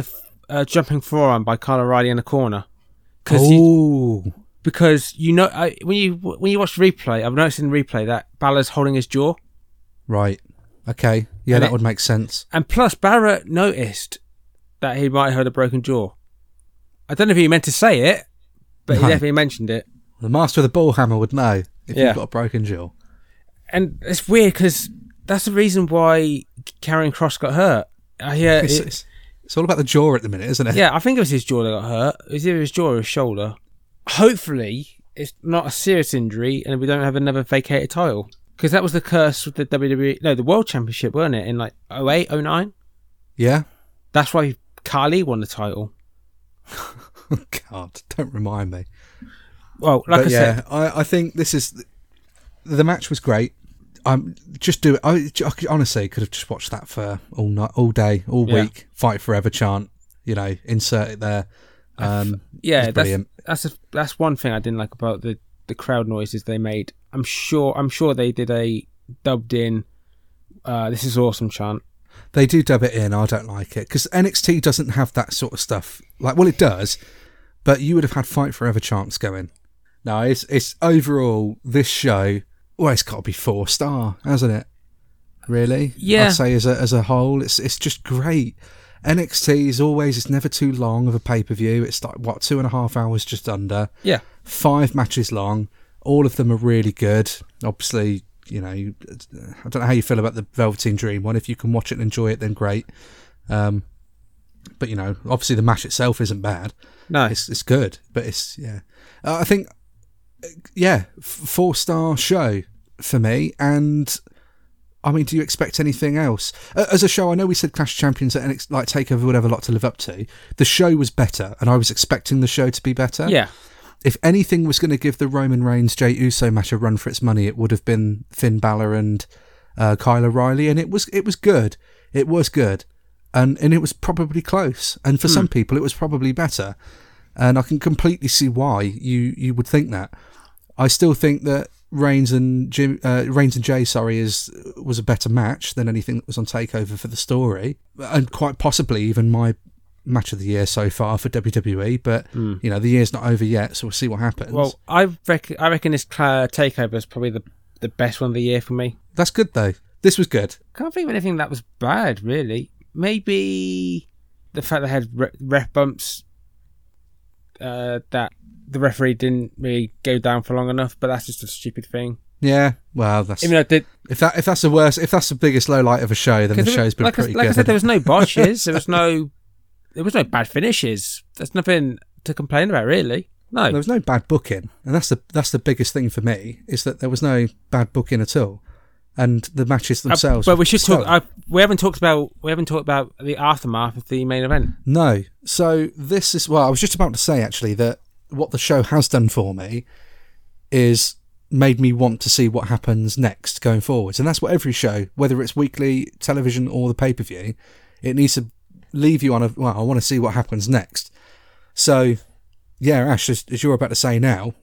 a, jumping forearm by Kyle O'Reilly in the corner. Cause you,
Oh,
because you know I, when you when you watch the replay, I've noticed in the replay that Balor's holding his jaw,
right. Okay. Yeah,
And
that
it-
would make sense.
and plus Barrett noticed that he might have had a broken jaw. I don't know if he meant to say it, but he
No.
definitely mentioned it.
The master of the ball hammer would know if
Yeah.
you've got a broken jaw.
And it's weird because that's the reason why Karrion Kross got hurt. I hear,
It's,
it-
it's, it's all about the jaw at the minute, isn't it?
yeah, I think it was his jaw that got hurt. It was either his jaw or his shoulder. Hopefully, it's not a serious injury, and we don't have another vacated title. Because that was the curse with the WWE, no, the World Championship, weren't it? In like 08, 09?
Yeah.
That's why Khali won the title.
God, don't remind me.
Well, like
but
I
yeah,
said,
I, I think this is the match was great. I'm just do it. I, I could- honestly could have just watched that for all night, all day, all
Yeah.
week. Fight forever chant. You know, insert it there. Um,
yeah,
it's
that's that's a, that's one thing I didn't like about the the crowd noises they made. I'm sure I'm sure they did a dubbed in. Uh, this is awesome chant.
They do dub it in. I don't like it because NXT doesn't have that sort of stuff. Like, well, it does, but you would have had fight forever chants going. No, it's it's overall this show. Well, it's got to be four star, hasn't it? Really?
Yeah.
I'd say as a as a whole, it's it's just great. NXT is always it's never too long of a pay per view. It's like what two and a half hours, just under
Yeah,
five matches long. All of them are really good. Obviously, you know, you- I don't know how you feel about the Velveteen Dream one. If you can watch it and enjoy it, then great. Um, but you know, obviously the match itself isn't bad.
no,
It's it's good, but it's yeah. Uh, I think yeah, f- four star show for me. And I mean, do you expect anything else uh, as a show? I know we said Clash of Champions and it's like Takeover would have a lot to live up to. The show was better, and I was expecting the show to be better
yeah,
if anything was going to give the Roman Reigns Jey Uso match a run for its money, it would have been Finn Balor and uh, Kyle O'Reilly, and it was it was good. It was good, and and it was probably close. And for some people, it was probably better. And I can completely see why you you would think that. I still think that Reigns and Jim uh, Reigns and Jey, sorry, is was a better match than anything that was on Takeover for the story, and quite possibly even my match of the year so far for WWE. But you know the year's not over yet, so we'll see what happens.
Well, I reckon I reckon this uh, takeover is probably the the best one of the year for me.
that's good though. This was good.
Can't think of anything that was bad really. Maybe the fact they had ref bumps. Uh, that the referee didn't really go down for long enough, but that's just a stupid thing.
Yeah, well, that's
Even though did,
if that if that's the worst, if that's the biggest low light of a show, then the show's been
like, I,
pretty
like I
good.
said, there was no botches. there was no, there was no bad finishes. There's nothing to complain about really. No,
there was no bad booking, and that's the that's the biggest thing for me is that there was no bad booking at all, and the matches
Uh,
themselves.
but we should talk. I, we haven't talked about we haven't talked about the aftermath of the main event.
No. So this is well, I was just about to say actually that what the show has done for me is made me want to see what happens next going forwards. And that's what every show, whether it's weekly television or the pay per view, it needs to leave you on a well, I want to see what happens next. So yeah, Ash, as, as you're about to say now,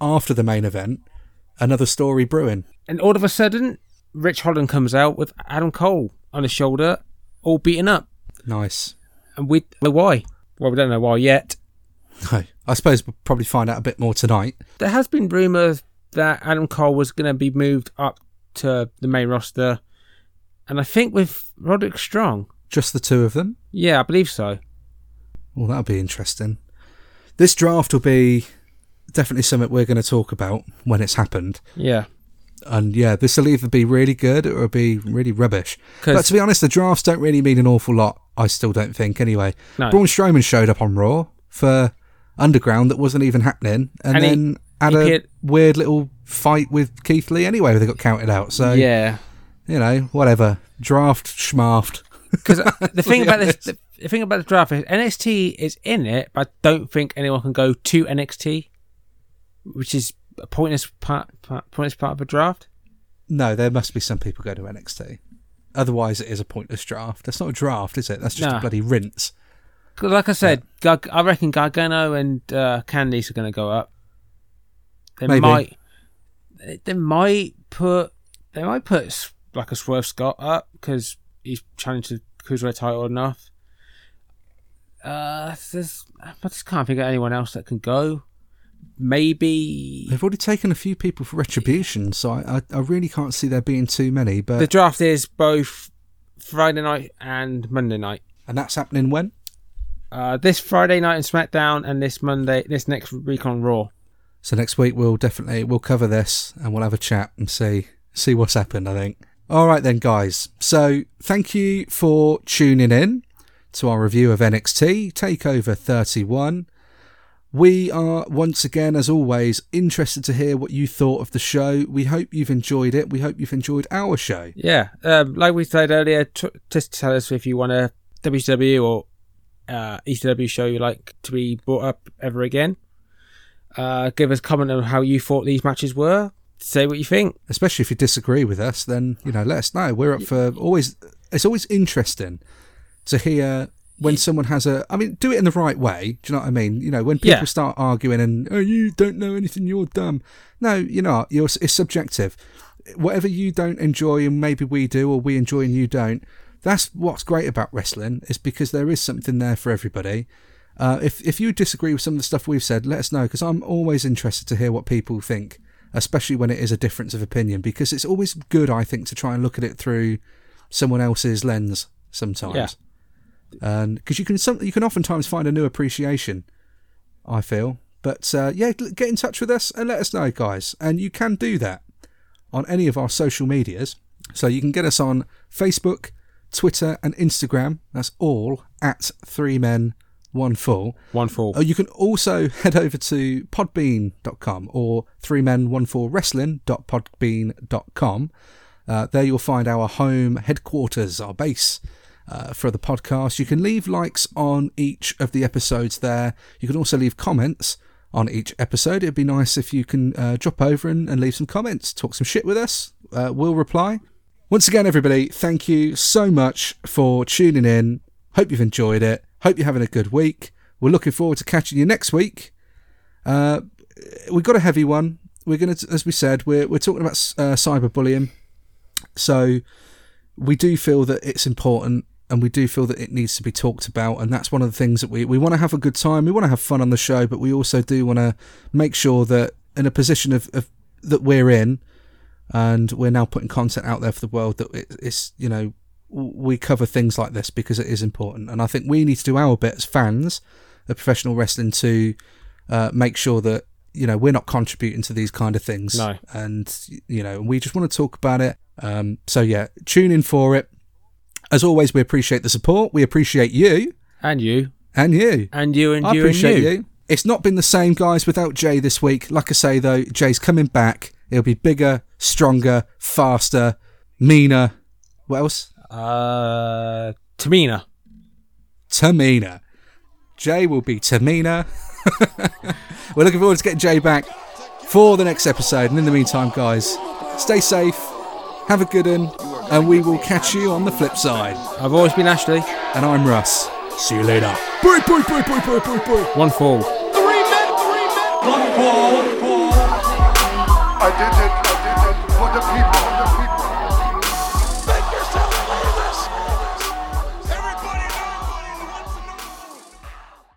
after the main event, another story brewing.
And all of a sudden, Ridge Holland comes out with Adam Cole on his shoulder, all beaten up,
Nice.
and we know why. Well, we don't know why yet.
No, I suppose we'll probably find out a bit more tonight.
There has been rumours that Adam Cole was going to be moved up to the main roster, and I think with Roderick Strong.
Just the two of them.
Yeah, I believe so.
Well, that'll be interesting. This draft will be definitely something we're going to talk about when it's happened.
Yeah,
And yeah, this will either be really good or it'll be really rubbish. But to be honest, the drafts don't really mean an awful lot. I still don't think. Anyway,
No.
Braun Strowman showed up on Raw for Underground that wasn't even happening, and,
And he-
then had
he
a
appeared-
weird little fight with Keith Lee. Anyway, where they got counted out. So
yeah.
you know, whatever. Draft schmaft.
Because the thing about this, the, the thing about the draft is NXT is in it, but I don't think anyone can go to NXT, which is a pointless part, part pointless part of a draft.
No, there must be some people go to NXT. Otherwise, it is a pointless draft. That's not a draft, is it? That's just
No.
a bloody rinse.
like I said, Gar- I reckon Gargano and uh, Candice are going to go up. They
Maybe.
might, they- might put, they might put like a Swerve Scott up because he's challenged the cruiserweight title enough. Uh, there's, I just can't think of anyone else that can go. Maybe
They've already taken a few people for retribution, so I, I, I really can't see there being too many. But
the draft is both Friday night and Monday night.
and that's happening when?
Uh, this Friday night in SmackDown and this Monday, this next week on Raw.
So next week we'll definitely we'll cover this and we'll have a chat and see see what's happened. I think. All right then, guys. So thank you for tuning in to our review of NXT Takeover 31. We are once again, as always, interested to hear what you thought of the show. We hope you've enjoyed it. We hope you've enjoyed our show.
Yeah, um, like we said earlier, t- just tell us if you want a WCW or uh, ECW show you like to be brought up ever again. Uh, give us comment on how you thought these matches were. Say what you think.
especially if you disagree with us, then you know let us know. We're up for always. It's always interesting to hear when someone has a. I mean, do it in the right way. Do you know what I mean? You know, when people
Yeah.
start arguing and oh, you don't know anything, you're dumb. No, you're not. You're. It's subjective. Whatever you don't enjoy and maybe we do, or we enjoy and you don't. That's what's great about wrestling is because there is something there for everybody. Uh, if if you disagree with some of the stuff we've said, let us know because I'm always interested to hear what people think, especially when it is a difference of opinion. Because it's always good, I think, to try and look at it through someone else's lens sometimes.
Yeah.
And because you can some you can oftentimes find a new appreciation, I feel. But uh, yeah, get in touch with us and let us know, guys. And you can do that on any of our social medias. So you can get us on Facebook, Twitter, and Instagram. That's all at Three Men One Full.
One fall.
Uh, you can also head over to podbean.com or three men one four wrestling.podbean.com. Uh, there you'll find our home headquarters, our base uh, for the podcast. You can leave likes on each of the episodes there. You can also leave comments on each episode. It'd be nice if you can uh, drop over and, and leave some comments, talk some shit with us. Uh, we'll reply. Once again, everybody, thank you so much for tuning in. Hope you've enjoyed it. Hope you're having a good week. We're looking forward to catching you next week. Uh, we've got a heavy one. We're going to, as we said, we're, we're talking about uh, cyberbullying. So we do feel that it's important and we do feel that it needs to be talked about. And that's one of the things that we, we want to have a good time. We want to have fun on the show, but we also do want to make sure that in a position of, of that we're in, and we're now putting content out there for the world that it, it's you know we cover things like this because it is important and i think we need to do our bit as fans of professional wrestling to uh, make sure that you know we're not contributing to these kind of things
No.
and you know we just want to talk about it um, so yeah tune in for it as always we appreciate the support we appreciate you
And you.
and you
And you and
I
you
appreciate
and you.
you. It's not been the same, guys, without Jay this week. Like I say, though, Jay's coming back. It'll be bigger, stronger, faster, meaner. What else?
Uh, Tamina.
Tamina. Jay will be Tamina. We're looking forward to getting Jay back for the next episode. And in the meantime, guys, stay safe, have a good one, and we will catch you on the flip side.
I've always been Ashley.
And I'm Russ. See you later. Bye, bye, bye, bye, bye, bye, bye.
One fall.
Three men, three men, one ball, one ball.
I did it